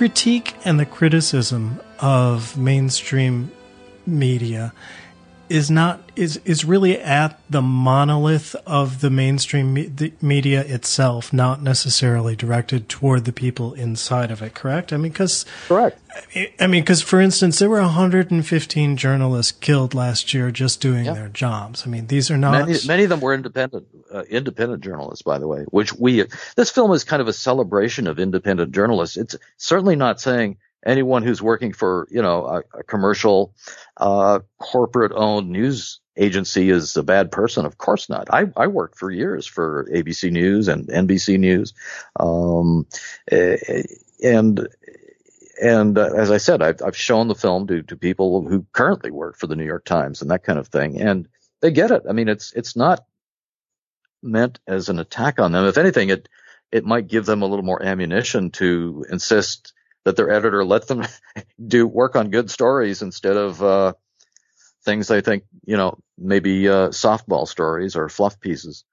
critique and the criticism of mainstream media is not is is really at the monolith of the mainstream me- the media itself, not necessarily directed toward the people inside of it. Correct? I mean, because correct. I mean, because for instance, there were 115 journalists killed last year just doing their jobs. I mean, these are not many, many of them were independent uh, independent journalists, by the way. Which we this film is kind of a celebration of independent journalists. It's certainly not saying anyone who's working for you know a, a commercial uh, corporate owned news agency is a bad person. Of course not. I, I worked for years for abc news and nbc news. Um, and and uh, as i said I've, I've shown the film to, to people who currently work for the new york times and that kind of thing and they get it. I mean it's it's not meant as an attack on them. If anything it it might give them a little more ammunition to insist that their editor let them do work on good stories instead of uh, things they think you know maybe uh, softball stories or fluff pieces.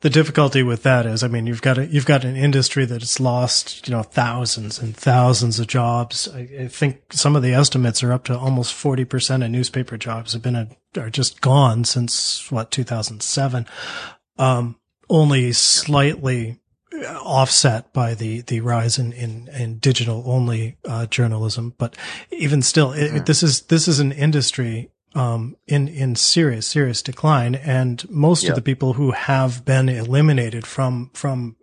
The difficulty with that is, I mean, you've got a, you've got an industry that has lost, you know, thousands and thousands of jobs. I, I think some of the estimates are up to almost forty percent of newspaper jobs have been a, are just gone since what 2007. Um, only slightly offset by the the rise in in, in digital only uh, journalism. But even still, it, mm. this is this is an industry um, in in serious serious decline, and most of the people who have been eliminated from from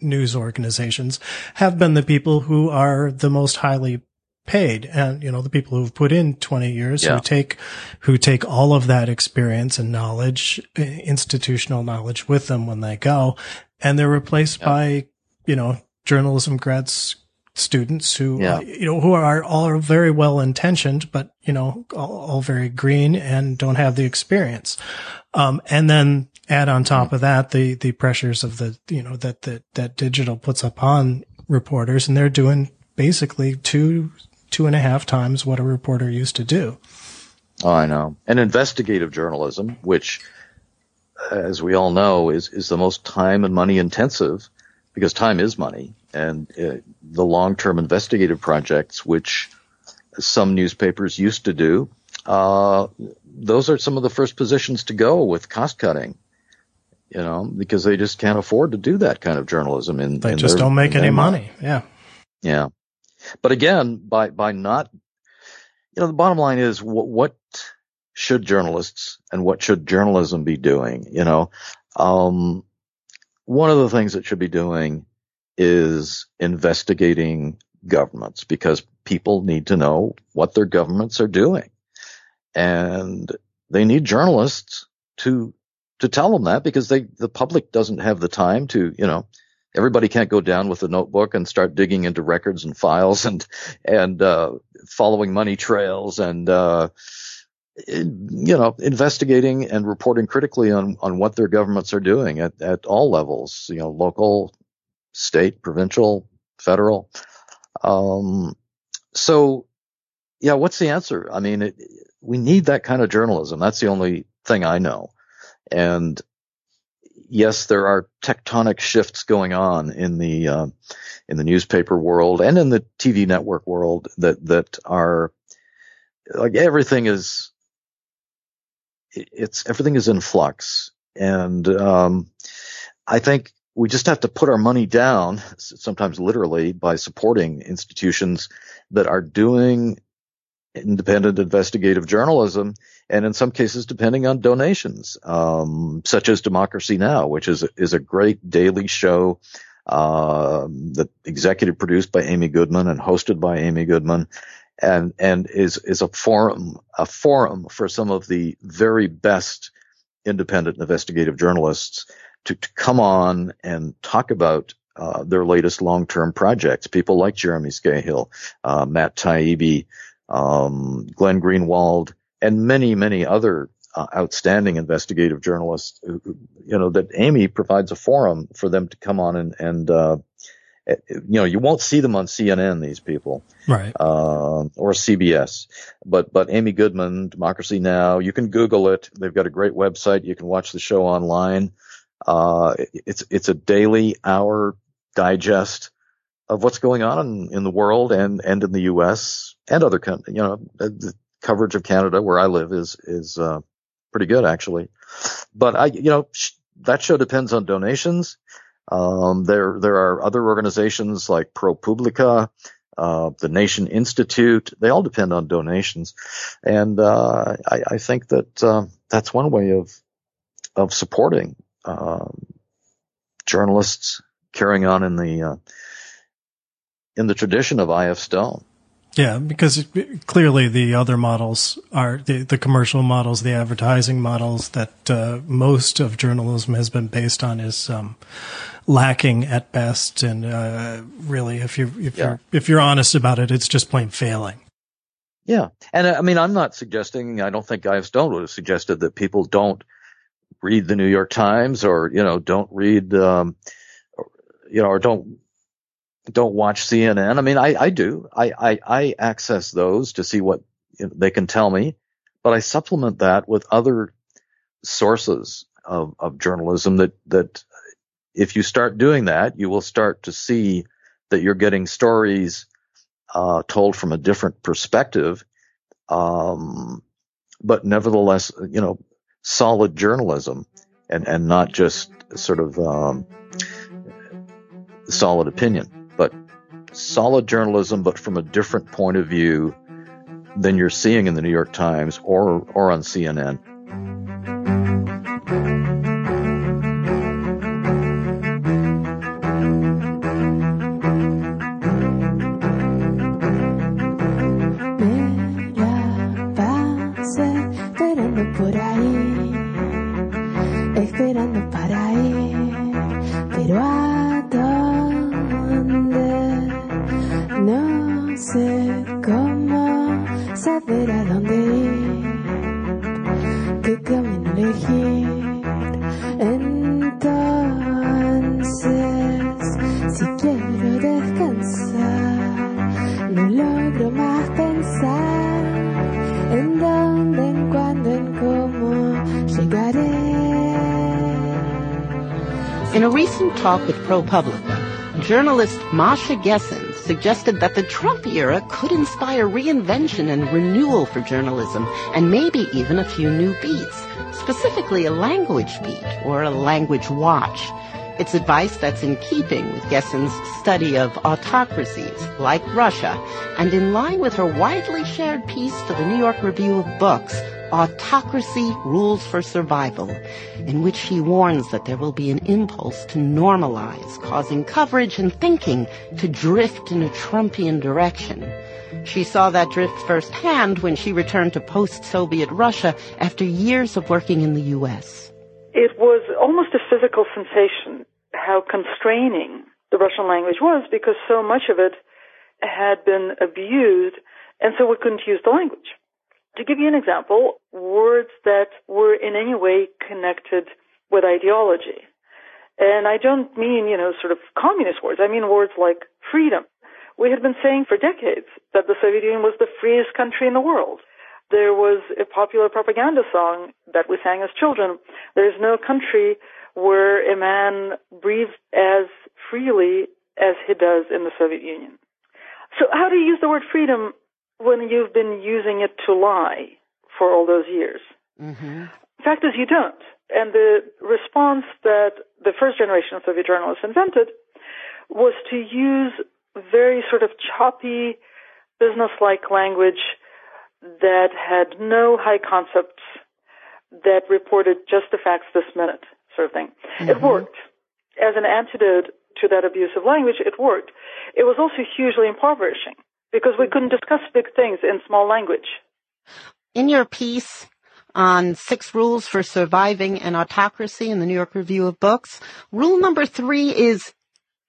news organizations have been the people who are the most highly paid and you know the people who've put in 20 years yeah. who take who take all of that experience and knowledge institutional knowledge with them when they go and they're replaced yeah. by, you know, journalism grads students who, yeah. you know, who are all very well intentioned, but, you know, all, all, very green and don't have the experience. Um, and then add on top mm-hmm. of that the, the pressures of the, you know, that, that, that digital puts upon reporters and they're doing basically two, two and a half times what a reporter used to do. Oh, I know. And investigative journalism, which as we all know, is, is the most time and money intensive because time is money. And uh, the long term investigative projects, which some newspapers used to do, uh, those are some of the first positions to go with cost cutting. You know, because they just can't afford to do that kind of journalism. In they in just their, don't make any money. Yeah, yeah. But again, by by not, you know, the bottom line is what, what should journalists and what should journalism be doing? You know, um, one of the things it should be doing is investigating governments because people need to know what their governments are doing. And they need journalists to to tell them that because they the public doesn't have the time to you know everybody can't go down with a notebook and start digging into records and files and and uh, following money trails and uh, you know investigating and reporting critically on on what their governments are doing at at all levels you know local state provincial federal. Um, so yeah what's the answer? I mean it, we need that kind of journalism. That's the only thing i know. And yes, there are tectonic shifts going on in the uh, in the newspaper world and in the TV network world that that are like everything is it's everything is in flux, and um, I think we just have to put our money down, sometimes literally, by supporting institutions that are doing independent investigative journalism, and in some cases, depending on donations, um, such as Democracy Now, which is is a great daily show uh, that executive produced by Amy Goodman and hosted by Amy Goodman, and and is is a forum a forum for some of the very best independent investigative journalists to, to come on and talk about uh, their latest long-term projects. People like Jeremy Scahill, uh, Matt Taibbi, um, Glenn Greenwald, and many, many other uh, outstanding investigative journalists. You know that Amy provides a forum for them to come on and and uh, you know you won't see them on CNN these people, right? Uh, or CBS, but but Amy Goodman, Democracy Now. You can Google it. They've got a great website. You can watch the show online. Uh, it's it's a daily hour digest of what's going on in, in the world and and in the U.S. and other countries. You know, the coverage of Canada where I live is is uh, pretty good actually. But I, you know, sh- that show depends on donations. Um, there there are other organizations like ProPublica, uh, the Nation Institute. They all depend on donations, and uh, I, I, think that uh, that's one way of of supporting um, journalists carrying on in the uh, in the tradition of I.F. Stone. Yeah, because clearly the other models are the, the commercial models, the advertising models that uh, most of journalism has been based on is um, lacking at best, and uh, really, if you if yeah. you're if you're honest about it, it's just plain failing. Yeah, and I mean, I'm not suggesting. I don't think I.F. Stone would have suggested that people don't read the New York Times or you know don't read um, you know or don't don't watch CNN. I mean, I, I do. I, I, I access those to see what you know, they can tell me, but I supplement that with other sources of, of journalism that, that if you start doing that, you will start to see that you're getting stories, uh, told from a different perspective. Um, but nevertheless, you know, solid journalism and, and not just sort of, um, solid opinion but solid journalism, but from a different point of view than you're seeing in the New York Times or, or on CNN. esperando para ir, pero a dónde no sé cómo saber a dónde ir, qué camino elegir. Talk with ProPublica, journalist Masha Gessen suggested that the Trump era could inspire reinvention and renewal for journalism, and maybe even a few new beats, specifically a language beat or a language watch. It's advice that's in keeping with Gessen's study of autocracies like Russia, and in line with her widely shared piece for the New York Review of Books Autocracy Rules for Survival, in which she warns that there will be an impulse to normalize, causing coverage and thinking to drift in a Trumpian direction. She saw that drift firsthand when she returned to post-Soviet Russia after years of working in the U.S. it was almost a physical sensation how constraining the Russian language was because so much of it had been abused and so we couldn't use the language. To give you an example, words that were in any way connected with ideology. And I don't mean, you know, sort of communist words. I mean words like freedom. We had been saying for decades that the Soviet Union was the freest country in the world. There was a popular propaganda song that we sang as children. There's no country where a man breathes as freely as he does in the Soviet Union. So how do you use the word freedom when you've been using it to lie for all those years? Mm-hmm. Fact is, you don't. And the response that the first generation of Soviet journalists invented was to use very sort of choppy, business-like language that had no high concepts that reported just the facts this minute sort of thing. Mm-hmm. It worked. As an antidote to that abusive language, it worked. It was also hugely impoverishing because we couldn't discuss big things in small language. In your piece on six rules for surviving an autocracy in the New York Review of Books, rule number three is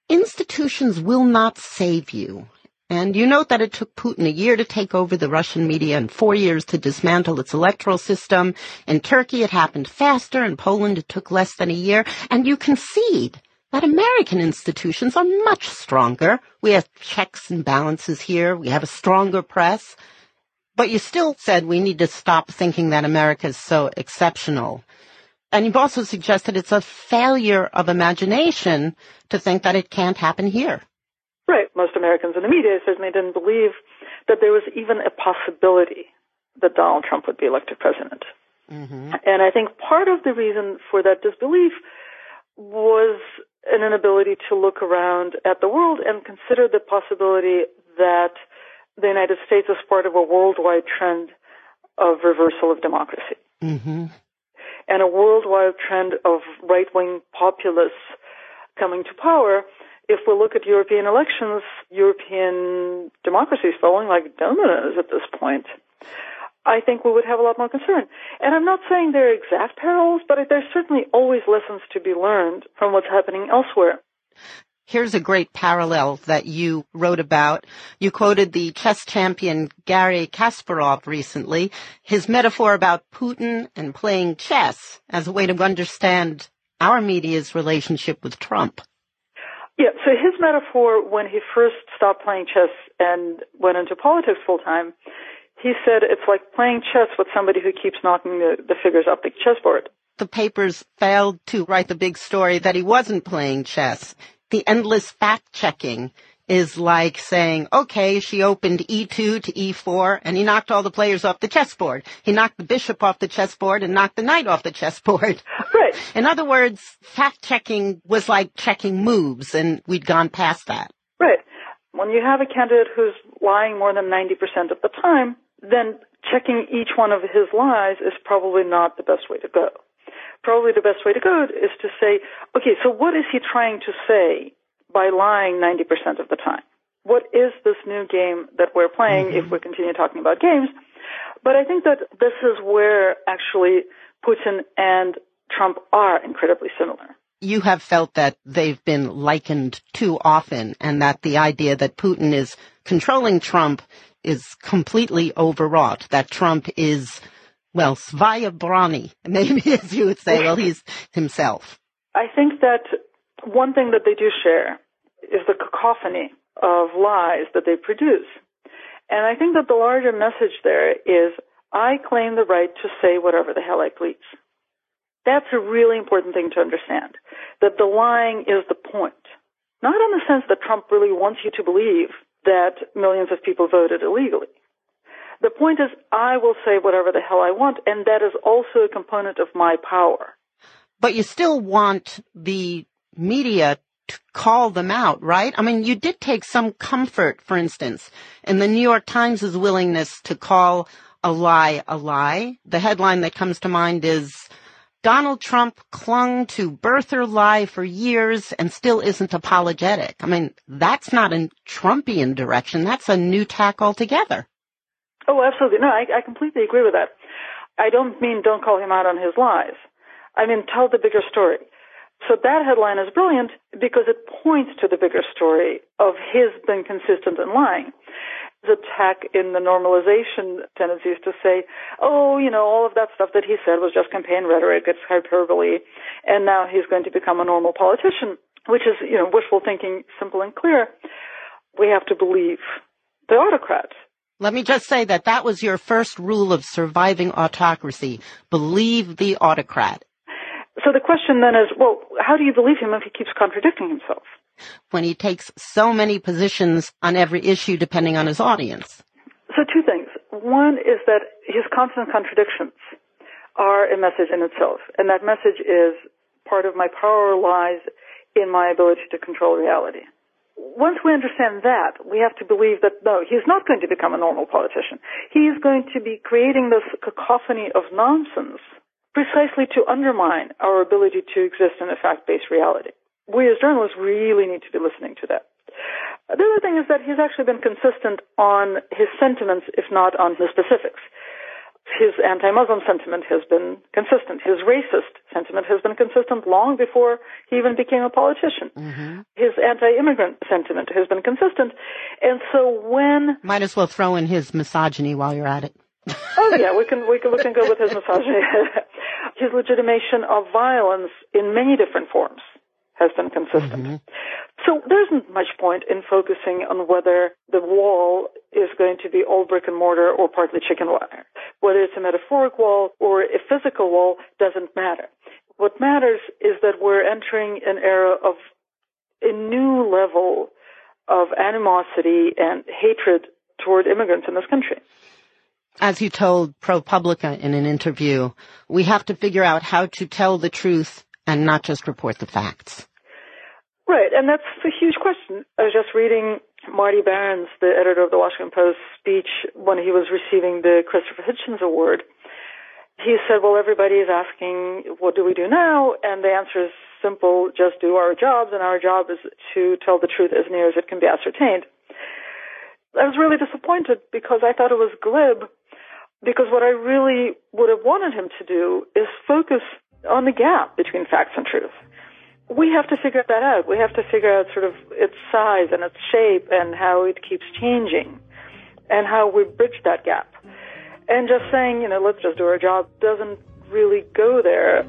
institutions will not save you. And you note that it took Putin a year to take over the Russian media and four years to dismantle its electoral system. In Turkey, it happened faster. In Poland, it took less than a year. And you concede that American institutions are much stronger. We have checks and balances here. We have a stronger press. But you still said we need to stop thinking that America is so exceptional. And you've also suggested it's a failure of imagination to think that it can't happen here. Right. Most Americans in the media certainly didn't believe that there was even a possibility that Donald Trump would be elected president. Mm-hmm. And I think part of the reason for that disbelief was an inability to look around at the world and consider the possibility that the United States is part of a worldwide trend of reversal of democracy. Mm-hmm. And a worldwide trend of right wing populists coming to power if we look at European elections, European democracy is falling like dominoes at this point. I think we would have a lot more concern. And I'm not saying they're exact parallels, but there's certainly always lessons to be learned from what's happening elsewhere. Here's a great parallel that you wrote about. You quoted the chess champion Garry Kasparov recently, his metaphor about Putin and playing chess as a way to understand our media's relationship with Trump. Yeah, so his metaphor when he first stopped playing chess and went into politics full time, he said it's like playing chess with somebody who keeps knocking the, the figures off the chessboard. The papers failed to write the big story that he wasn't playing chess. The endless fact checking is like saying, okay, she opened e2 to e4 and he knocked all the players off the chessboard. He knocked the bishop off the chessboard and knocked the knight off the chessboard. Right. In other words, fact checking was like checking moves and we'd gone past that. Right. When you have a candidate who's lying more than 90% of the time, then checking each one of his lies is probably not the best way to go. Probably the best way to go is to say, okay, so what is he trying to say by lying 90% of the time. What is this new game that we're playing mm-hmm. if we continue talking about games? But I think that this is where actually Putin and Trump are incredibly similar. You have felt that they've been likened too often and that the idea that Putin is controlling Trump is completely overwrought, that Trump is, well, Svaya Brani, maybe as you would say, well, he's himself. I think that one thing that they do share is the cacophony of lies that they produce. And I think that the larger message there is I claim the right to say whatever the hell I please. That's a really important thing to understand. That the lying is the point. Not in the sense that Trump really wants you to believe that millions of people voted illegally. The point is I will say whatever the hell I want, and that is also a component of my power. But you still want the media call them out, right? I mean, you did take some comfort, for instance, in the New York Times' willingness to call a lie a lie. The headline that comes to mind is Donald Trump clung to birther lie for years and still isn't apologetic. I mean, that's not a Trumpian direction. That's a new tack altogether. Oh, absolutely. No, I, I completely agree with that. I don't mean don't call him out on his lies. I mean, tell the bigger story. So that headline is brilliant because it points to the bigger story of his being consistent in lying. The attack in the normalization tendencies to say, oh, you know, all of that stuff that he said was just campaign rhetoric, it's hyperbole, and now he's going to become a normal politician, which is, you know, wishful thinking, simple and clear. We have to believe the autocrat. Let me just say that that was your first rule of surviving autocracy. Believe the autocrat. So the question then is, well, how do you believe him if he keeps contradicting himself? When he takes so many positions on every issue depending on his audience. So two things. One is that his constant contradictions are a message in itself. And that message is part of my power lies in my ability to control reality. Once we understand that, we have to believe that no, he's not going to become a normal politician. He is going to be creating this cacophony of nonsense precisely to undermine our ability to exist in a fact-based reality. We as journalists really need to be listening to that. The other thing is that he's actually been consistent on his sentiments, if not on the specifics. His anti-Muslim sentiment has been consistent. His racist sentiment has been consistent long before he even became a politician. Mm-hmm. His anti-immigrant sentiment has been consistent. And so when... Might as well throw in his misogyny while you're at it. oh yeah, we can we can we can go with his misogyny. his legitimation of violence in many different forms has been consistent. Mm-hmm. So there isn't much point in focusing on whether the wall is going to be all brick and mortar or partly chicken wire. Whether it's a metaphoric wall or a physical wall doesn't matter. What matters is that we're entering an era of a new level of animosity and hatred toward immigrants in this country as you told ProPublica in an interview, we have to figure out how to tell the truth and not just report the facts. Right, and that's a huge question. I was just reading Marty Baron's, the editor of the Washington Post, speech when he was receiving the Christopher Hitchens Award. He said, well, everybody is asking, what do we do now? And the answer is simple, just do our jobs, and our job is to tell the truth as near as it can be ascertained. I was really disappointed because I thought it was glib because what I really would have wanted him to do is focus on the gap between facts and truth. We have to figure that out. We have to figure out sort of its size and its shape and how it keeps changing and how we bridge that gap. And just saying, you know, let's just do our job doesn't really go there.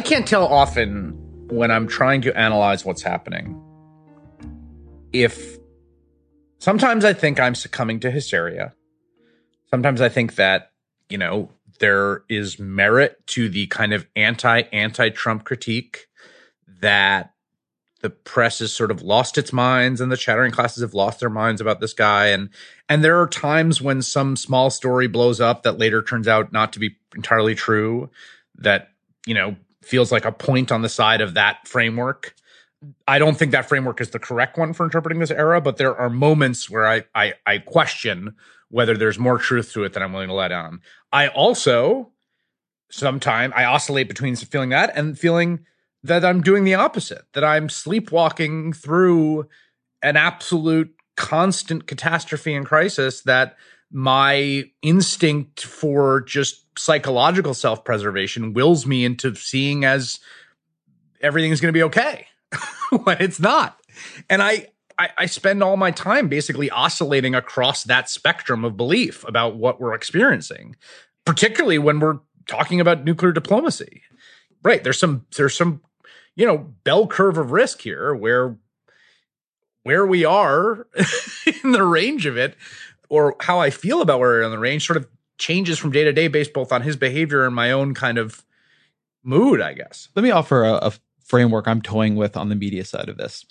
I can't tell often when I'm trying to analyze what's happening if sometimes I think I'm succumbing to hysteria. Sometimes I think that, you know, there is merit to the kind of anti anti Trump critique that the press has sort of lost its minds and the chattering classes have lost their minds about this guy and and there are times when some small story blows up that later turns out not to be entirely true that you know feels like a point on the side of that framework. I don't think that framework is the correct one for interpreting this era, but there are moments where I, I, I question whether there's more truth to it than I'm willing to let on. I also sometimes I oscillate between feeling that and feeling that I'm doing the opposite, that I'm sleepwalking through an absolute constant catastrophe and crisis that my instinct for just psychological self preservation wills me into seeing as everything is going to be okay when it's not. And I, I, I spend all my time basically oscillating across that spectrum of belief about what we're experiencing, particularly when we're talking about nuclear diplomacy. Right. There's some, there's some, you know, bell curve of risk here where where we are in the range of it or how I feel about where we're on the range sort of changes from day to day based both on his behavior and my own kind of mood, I guess. Let me offer a, a framework I'm toying with on the media side of this.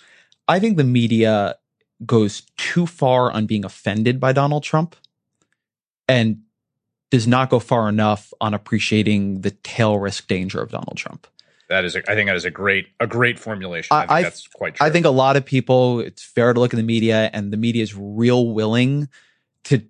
I think the media goes too far on being offended by Donald Trump and does not go far enough on appreciating the tail risk danger of Donald Trump. That is, a, I think that is a great, a great formulation. I, think I, that's quite true. I think a lot of people, it's fair to look at the media, and the media is real willing to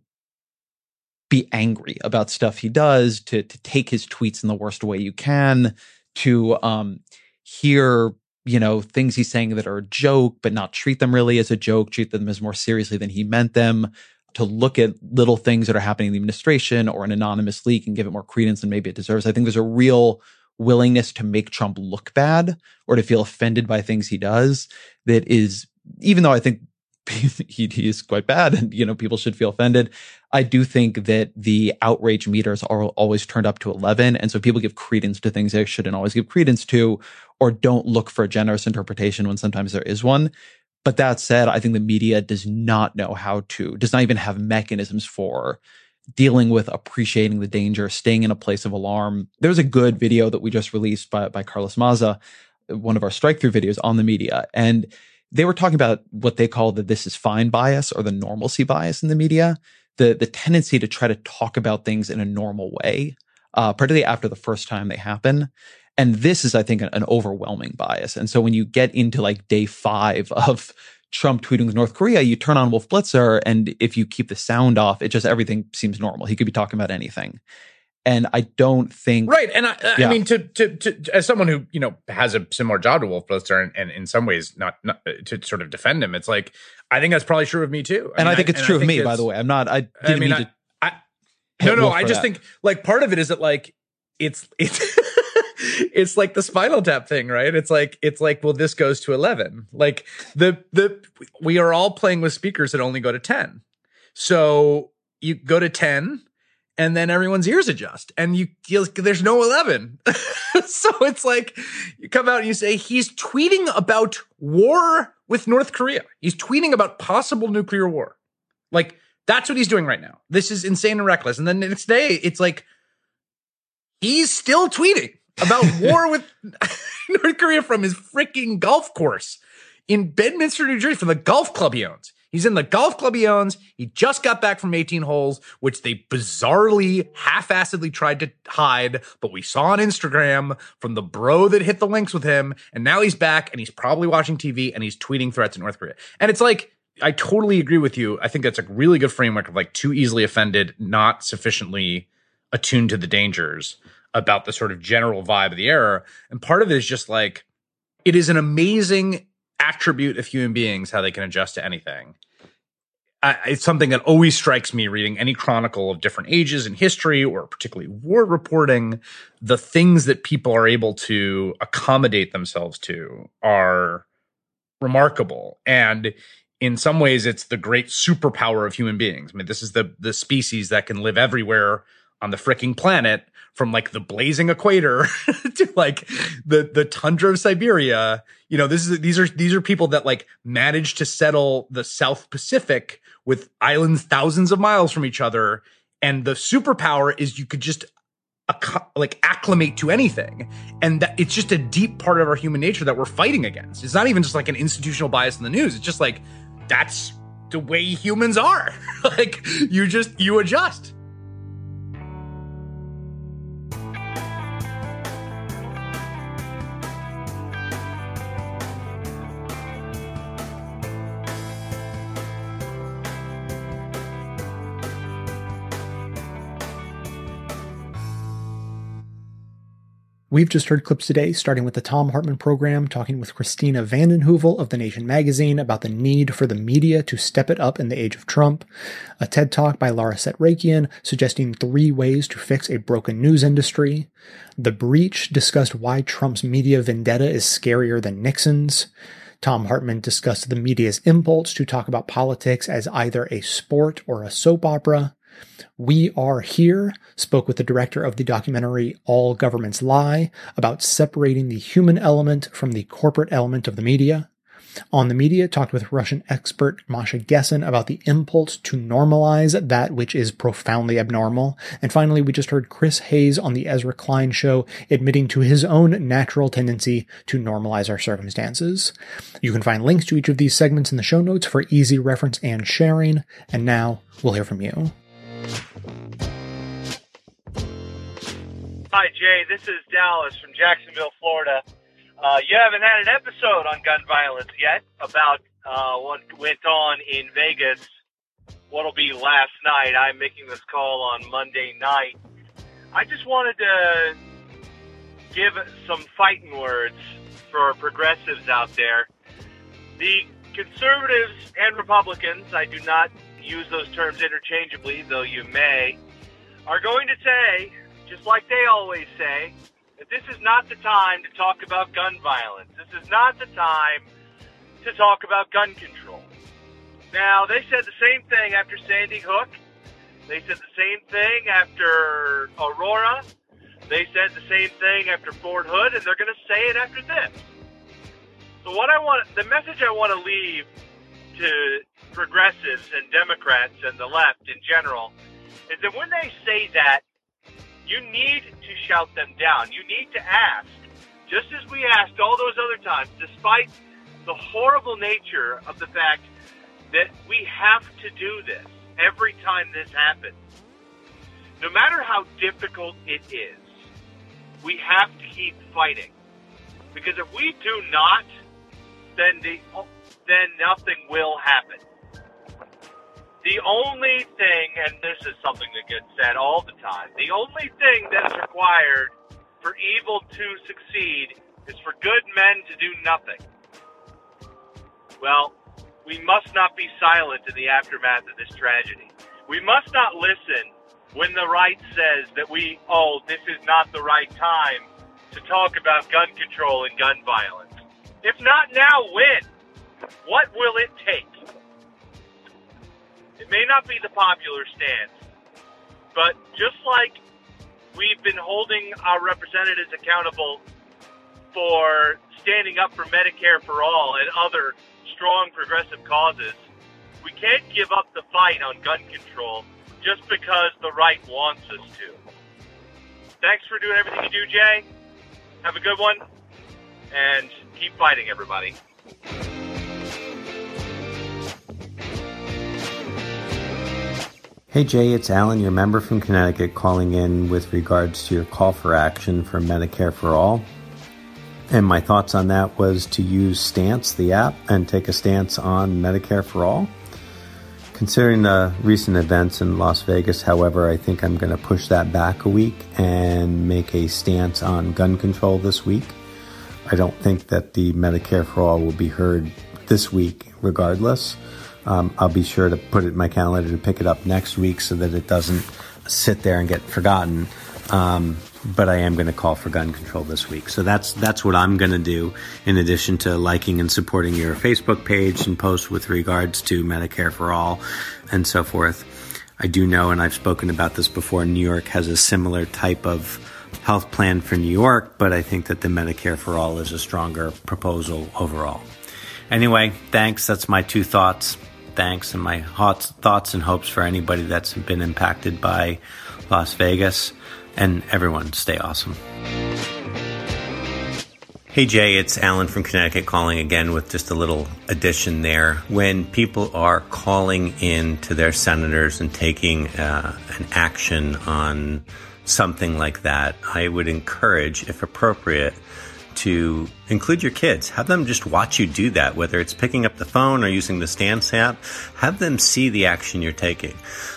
be angry about stuff he does, to to take his tweets in the worst way you can, to um, hear you know things he's saying that are a joke, but not treat them really as a joke, treat them as more seriously than he meant them. To look at little things that are happening in the administration or an anonymous leak and give it more credence than maybe it deserves. I think there's a real willingness to make Trump look bad or to feel offended by things he does that is, even though I think he, he is quite bad and you know people should feel offended. I do think that the outrage meters are always turned up to 11 and so people give credence to things they shouldn't always give credence to or don't look for a generous interpretation when sometimes there is one. But that said i think the media does not know how to does not even have mechanisms for dealing with appreciating the danger staying in a place of alarm. There's a good video that we just released by, by carlos maza one of our strike through videos on the media and they were talking about what they call the this is fine bias or the normalcy bias in the media, the the tendency to try to talk about things in a normal way, uh, particularly after the first time they happen. And this is, I think, an, an overwhelming bias. And so when you get into like day five of Trump tweeting with North Korea, you turn on Wolf Blitzer, and if you keep the sound off, it just everything seems normal. He could be talking about anything and I don't think right. And I, yeah. I mean, to, to, to as someone who you know has a similar job to Wolf Blitzer, and, and in some ways not, not uh, to sort of defend him, it's like I think that's probably true of me too. I and mean, I think it's true of me, by the way. I'm not. I didn't I mean, mean I, to. I, no, no. I just that. think like part of it is that like it's it's. it's like the spinal tap thing, right? It's like it's like well, this goes to eleven. Like the the we are all playing with speakers that only go to ten. So you go to ten, and then everyone's ears adjust and you, there's no 11 so it's like you come out and you say he's tweeting about war with north korea. He's tweeting about possible nuclear war. Like that's what he's doing right now. This is insane and reckless. And then the next day it's like he's still tweeting about war with north korea from his freaking golf course in bedminster new jersey from the golf club he owns He's in the golf club he owns. He just got back from 18 holes, which they bizarrely, half-assedly tried to hide, but we saw on Instagram from the bro that hit the links with him, and now he's back and he's probably watching TV and he's tweeting threats in North Korea. And it's like, I totally agree with you. I think that's a really good framework of like too easily offended, not sufficiently attuned to the dangers about the sort of general vibe of the era. And part of it is just like, it is an amazing attribute of human beings how they can adjust to anything. Uh, it's something that always strikes me reading any chronicle of different ages in history or particularly war reporting. The things that people are able to accommodate themselves to are remarkable. And in some ways, it's the great superpower of human beings. I mean, this is the, the species that can live everywhere on the freaking planet from like the blazing equator to like the the tundra of Siberia. You know, this is these are these are people that like managed to settle the South Pacific with islands thousands of miles from each other. And the superpower is you could just like acclimate to anything and that it's just a deep part of our human nature that we're fighting against it's not even just like an institutional bias in the news it's just like that's the way humans are like you just you adjust We've just heard clips today, starting with the Thom Hartmann program, talking with Katrina Vanden Heuvel of The Nation magazine about the need for the media to step it up in the age of Trump, a TED talk by Lara Setrakian suggesting three ways to fix a broken news industry, The Breach discussed why Trump's media vendetta is scarier than Nixon's, Thom Hartmann discussed the media's impulse to talk about politics as either a sport or a soap opera, we Are Here spoke with the director of the documentary All Governments Lie about separating the human element from the corporate element of the media. On the Media talked with Russian expert Masha Gessen about the impulse to normalize that which is profoundly abnormal. And finally, we just heard Chris Hayes on the Ezra Klein show admitting to his own natural tendency to normalize our circumstances. You can find links to each of these segments in the show notes for easy reference and sharing. And now we'll hear from you. Hi, Jay. This is Dallas from Jacksonville, Florida. Uh, you haven't had an episode on gun violence yet about uh, what went on in Vegas. What'll be last night? I'm making this call on Monday night. I just wanted to give some fighting words for progressives out there. The conservatives and Republicans, I do not use those terms interchangeably, though you may, are going to say, just like they always say, that this is not the time to talk about gun violence. This is not the time to talk about gun control. Now, they said the same thing after Sandy Hook. They said the same thing after Aurora. They said the same thing after Fort Hood, and they're going to say it after this. So, what I want, the message I want to leave to progressives and Democrats and the left in general is that when they say that, you need to shout them down. You need to ask, just as we asked all those other times, despite the horrible nature of the fact that we have to do this every time this happens. No matter how difficult it is, we have to keep fighting. Because if we do not, then the then nothing will happen. The only thing, and this is something that gets said all the time, the only thing that is required for evil to succeed is for good men to do nothing. Well, we must not be silent in the aftermath of this tragedy. We must not listen when the right says that we, oh, this is not the right time to talk about gun control and gun violence. If not now, when? What will it take? It may not be the popular stance, but just like we've been holding our representatives accountable for standing up for Medicare for all and other strong progressive causes, we can't give up the fight on gun control just because the right wants us to. Thanks for doing everything you do, Jay. Have a good one, and keep fighting, everybody. Hey Jay, it's Alan, your member from Connecticut, calling in with regards to your call for action for Medicare for All. And my thoughts on that was to use Stance, the app, and take a stance on Medicare for All. Considering the recent events in Las Vegas, however, I think I'm going to push that back a week and make a stance on gun control this week. I don't think that the Medicare for All will be heard this week, regardless. Um, I'll be sure to put it in my calendar to pick it up next week so that it doesn't sit there and get forgotten. Um, but I am going to call for gun control this week. So that's that's what I'm going to do. In addition to liking and supporting your Facebook page and posts with regards to Medicare for all and so forth. I do know, and I've spoken about this before. New York has a similar type of health plan for New York, but I think that the Medicare for all is a stronger proposal overall. Anyway, thanks. That's my two thoughts. Thanks, and my thoughts and hopes for anybody that's been impacted by Las Vegas. And everyone, stay awesome. Hey Jay, it's Alan from Connecticut calling again with just a little addition there. When people are calling in to their senators and taking uh, an action on something like that, I would encourage, if appropriate, to include your kids. Have them just watch you do that, whether it's picking up the phone or using the Stance app. Have them see the action you're taking,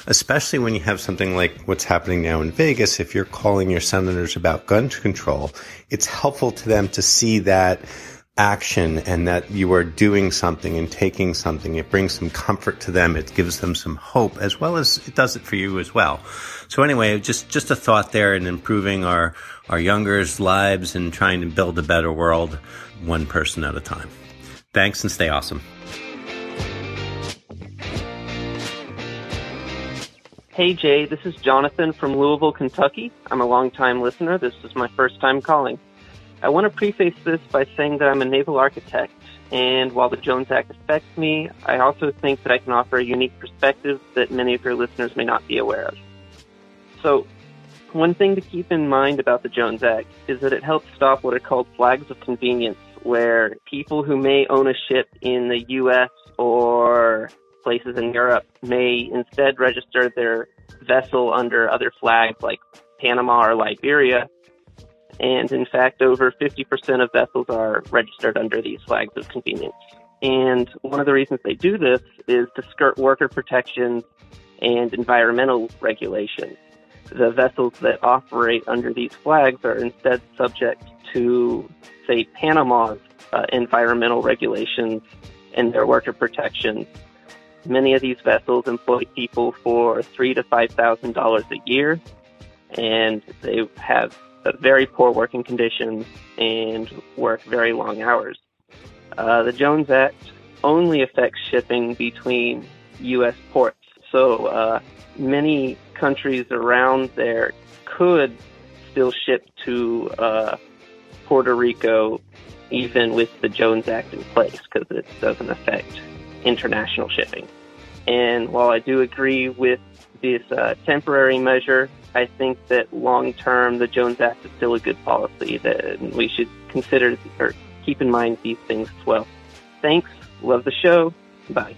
especially when you have something like what's happening now in Vegas. If you're calling your senators about gun control, it's helpful to them to see that action and that you are doing something and taking something. It brings some comfort to them. It gives them some hope as well as it does it for you as well. So anyway, just, just a thought there in improving our, our younger's lives and trying to build a better world one person at a time. Thanks and stay awesome. Hey Jay, this is Jonathan from Louisville, Kentucky. I'm a long-time listener. This is my first time calling. I want to preface this by saying that I'm a naval architect, and while the Jones Act affects me, I also think that I can offer a unique perspective that many of your listeners may not be aware of. So, one thing to keep in mind about the Jones Act is that it helps stop what are called flags of convenience, where people who may own a ship in the U.S. or places in Europe may instead register their vessel under other flags like Panama or Liberia And in fact, over 50% of vessels are registered under these flags of convenience. And one of the reasons they do this is to skirt worker protections and environmental regulations. The vessels that operate under these flags are instead subject to, say, Panama's uh, environmental regulations and their worker protections. Many of these vessels employ people for three to five thousand dollars a year, and they have very poor working conditions and work very long hours. Uh, the Jones Act only affects shipping between U.S. ports, so uh, many countries around there could still ship to uh, Puerto Rico even with the Jones Act in place because it doesn't affect international shipping. And while I do agree with this uh, temporary measure, I think that long term the Jones Act is still a good policy that we should consider or keep in mind these things as well. Thanks. Love the show. Bye.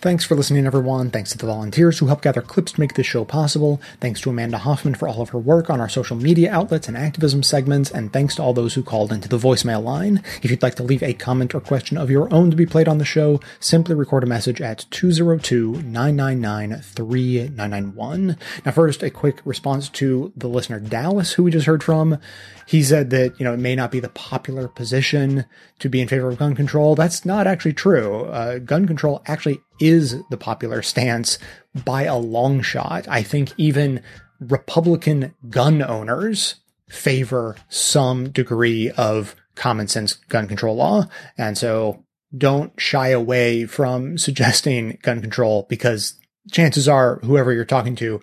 Thanks for listening, everyone. Thanks to the volunteers who help gather clips to make this show possible. Thanks to Amanda Hoffman for all of her work on our social media outlets and activism segments. And thanks to all those who called into the voicemail line. If you'd like to leave a comment or question of your own to be played on the show, simply record a message at 202-999-3991. Now, first, a quick response to the listener Dallas, who we just heard from. He said that, you know, it may not be the popular position to be in favor of gun control. That's not actually true. Uh, gun control actually is the popular stance by a long shot. I think even Republican gun owners favor some degree of common sense gun control law. And so don't shy away from suggesting gun control because chances are whoever you're talking to,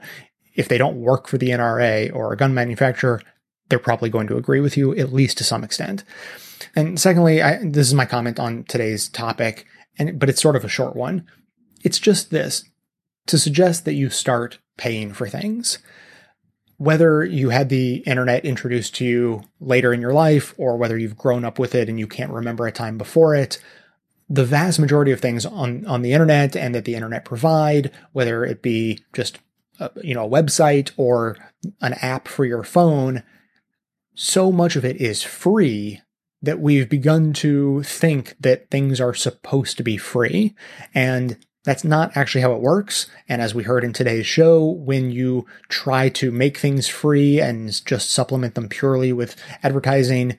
if they don't work for the NRA or a gun manufacturer, they're probably going to agree with you at least to some extent. And secondly, I, this is my comment on today's topic, and but it's sort of a short one. It's just this to suggest that you start paying for things. Whether you had the internet introduced to you later in your life or whether you've grown up with it and you can't remember a time before it, the vast majority of things on, on the internet and that the internet provide, whether it be just a, you know, a website or an app for your phone, so much of it is free that we've begun to think that things are supposed to be free. And that's not actually how it works. And as we heard in today's show, when you try to make things free and just supplement them purely with advertising,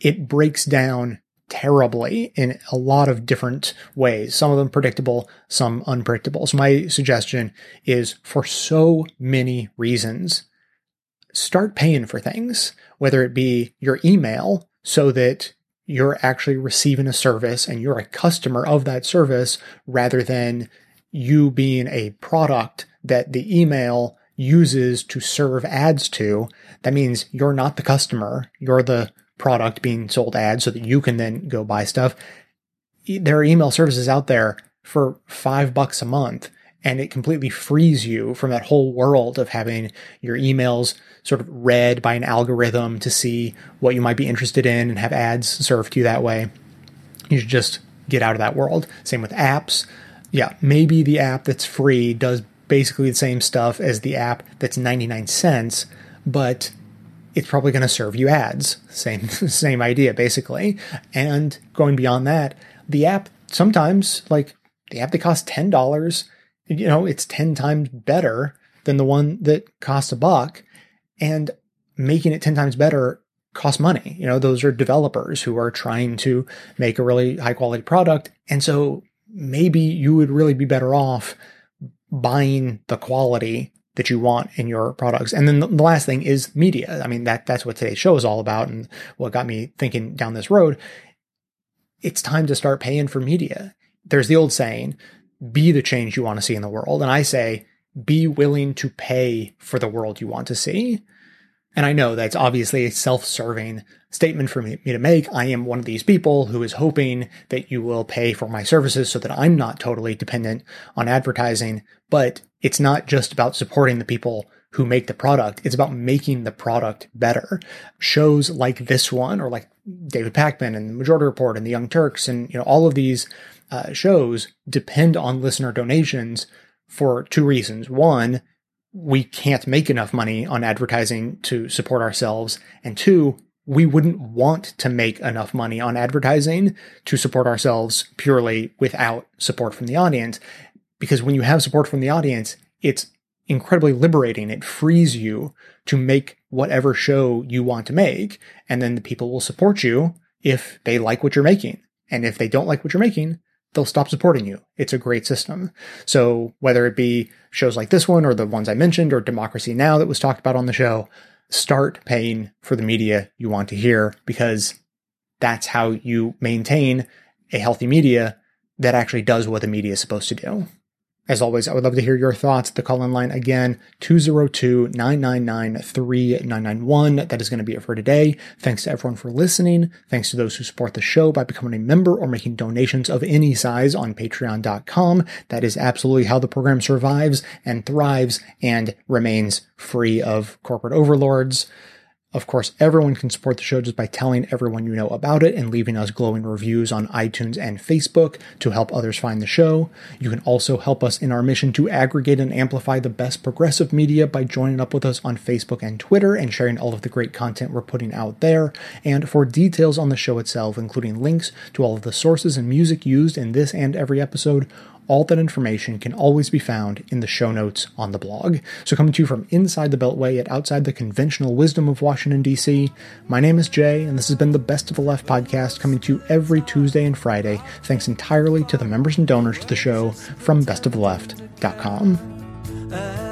it breaks down terribly in a lot of different ways. Some of them predictable, some unpredictable. So my suggestion is for so many reasons, start paying for things, whether it be your email so that you're actually receiving a service and you're a customer of that service rather than you being a product that the email uses to serve ads to. That means you're not the customer. You're the product being sold ads so that you can then go buy stuff. There are email services out there for five bucks a month and it completely frees you from that whole world of having your emails sort of read by an algorithm to see what you might be interested in and have ads served to you that way. You should just get out of that world. Same with apps. Yeah, maybe the app that's free does basically the same stuff as the app that's 99 cents, but it's probably going to serve you ads. Same same idea basically. And going beyond that, the app sometimes like the app that costs $10 you know, it's 10 times better than the one that costs a buck. And making it 10 times better costs money. You know, those are developers who are trying to make a really high quality product. And so maybe you would really be better off buying the quality that you want in your products. And then the last thing is media. I mean, that, that's what today's show is all about and what got me thinking down this road. It's time to start paying for media. There's the old saying, be the change you want to see in the world. And I say, be willing to pay for the world you want to see. And I know that's obviously a self serving statement for me, to make. I am one of these people who is hoping that you will pay for my services so that I'm not totally dependent on advertising. But it's not just about supporting the people who make the product. It's about making the product better. Shows like this one or like David Pakman and the Majority Report and the Young Turks and, you know, all of these uh, shows depend on listener donations for two reasons. One, we can't make enough money on advertising to support ourselves. And two, we wouldn't want to make enough money on advertising to support ourselves purely without support from the audience. Because when you have support from the audience, it's incredibly liberating. It frees you to make whatever show you want to make. And then the people will support you if they like what you're making. And if they don't like what you're making, they'll stop supporting you. It's a great system. So whether it be shows like this one or the ones I mentioned or Democracy Now! that was talked about on the show, start paying for the media you want to hear because that's how you maintain a healthy media that actually does what the media is supposed to do. As always, I would love to hear your thoughts. The call in line again, 202 999 3991. That is going to be it for today. Thanks to everyone for listening. Thanks to those who support the show by becoming a member or making donations of any size on patreon.com. That is absolutely how the program survives and thrives and remains free of corporate overlords. Of course, everyone can support the show just by telling everyone you know about it and leaving us glowing reviews on iTunes and Facebook to help others find the show. You can also help us in our mission to aggregate and amplify the best progressive media by joining up with us on Facebook and Twitter and sharing all of the great content we're putting out there. And for details on the show itself, including links to all of the sources and music used in this and every episode, all that information can always be found in the show notes on the blog. So, coming to you from inside the Beltway yet outside the conventional wisdom of Washington, D.C., my name is Jay, and this has been the Best of the Left podcast coming to you every Tuesday and Friday, thanks entirely to the members and donors to the show from bestoftheleft.com. And uh,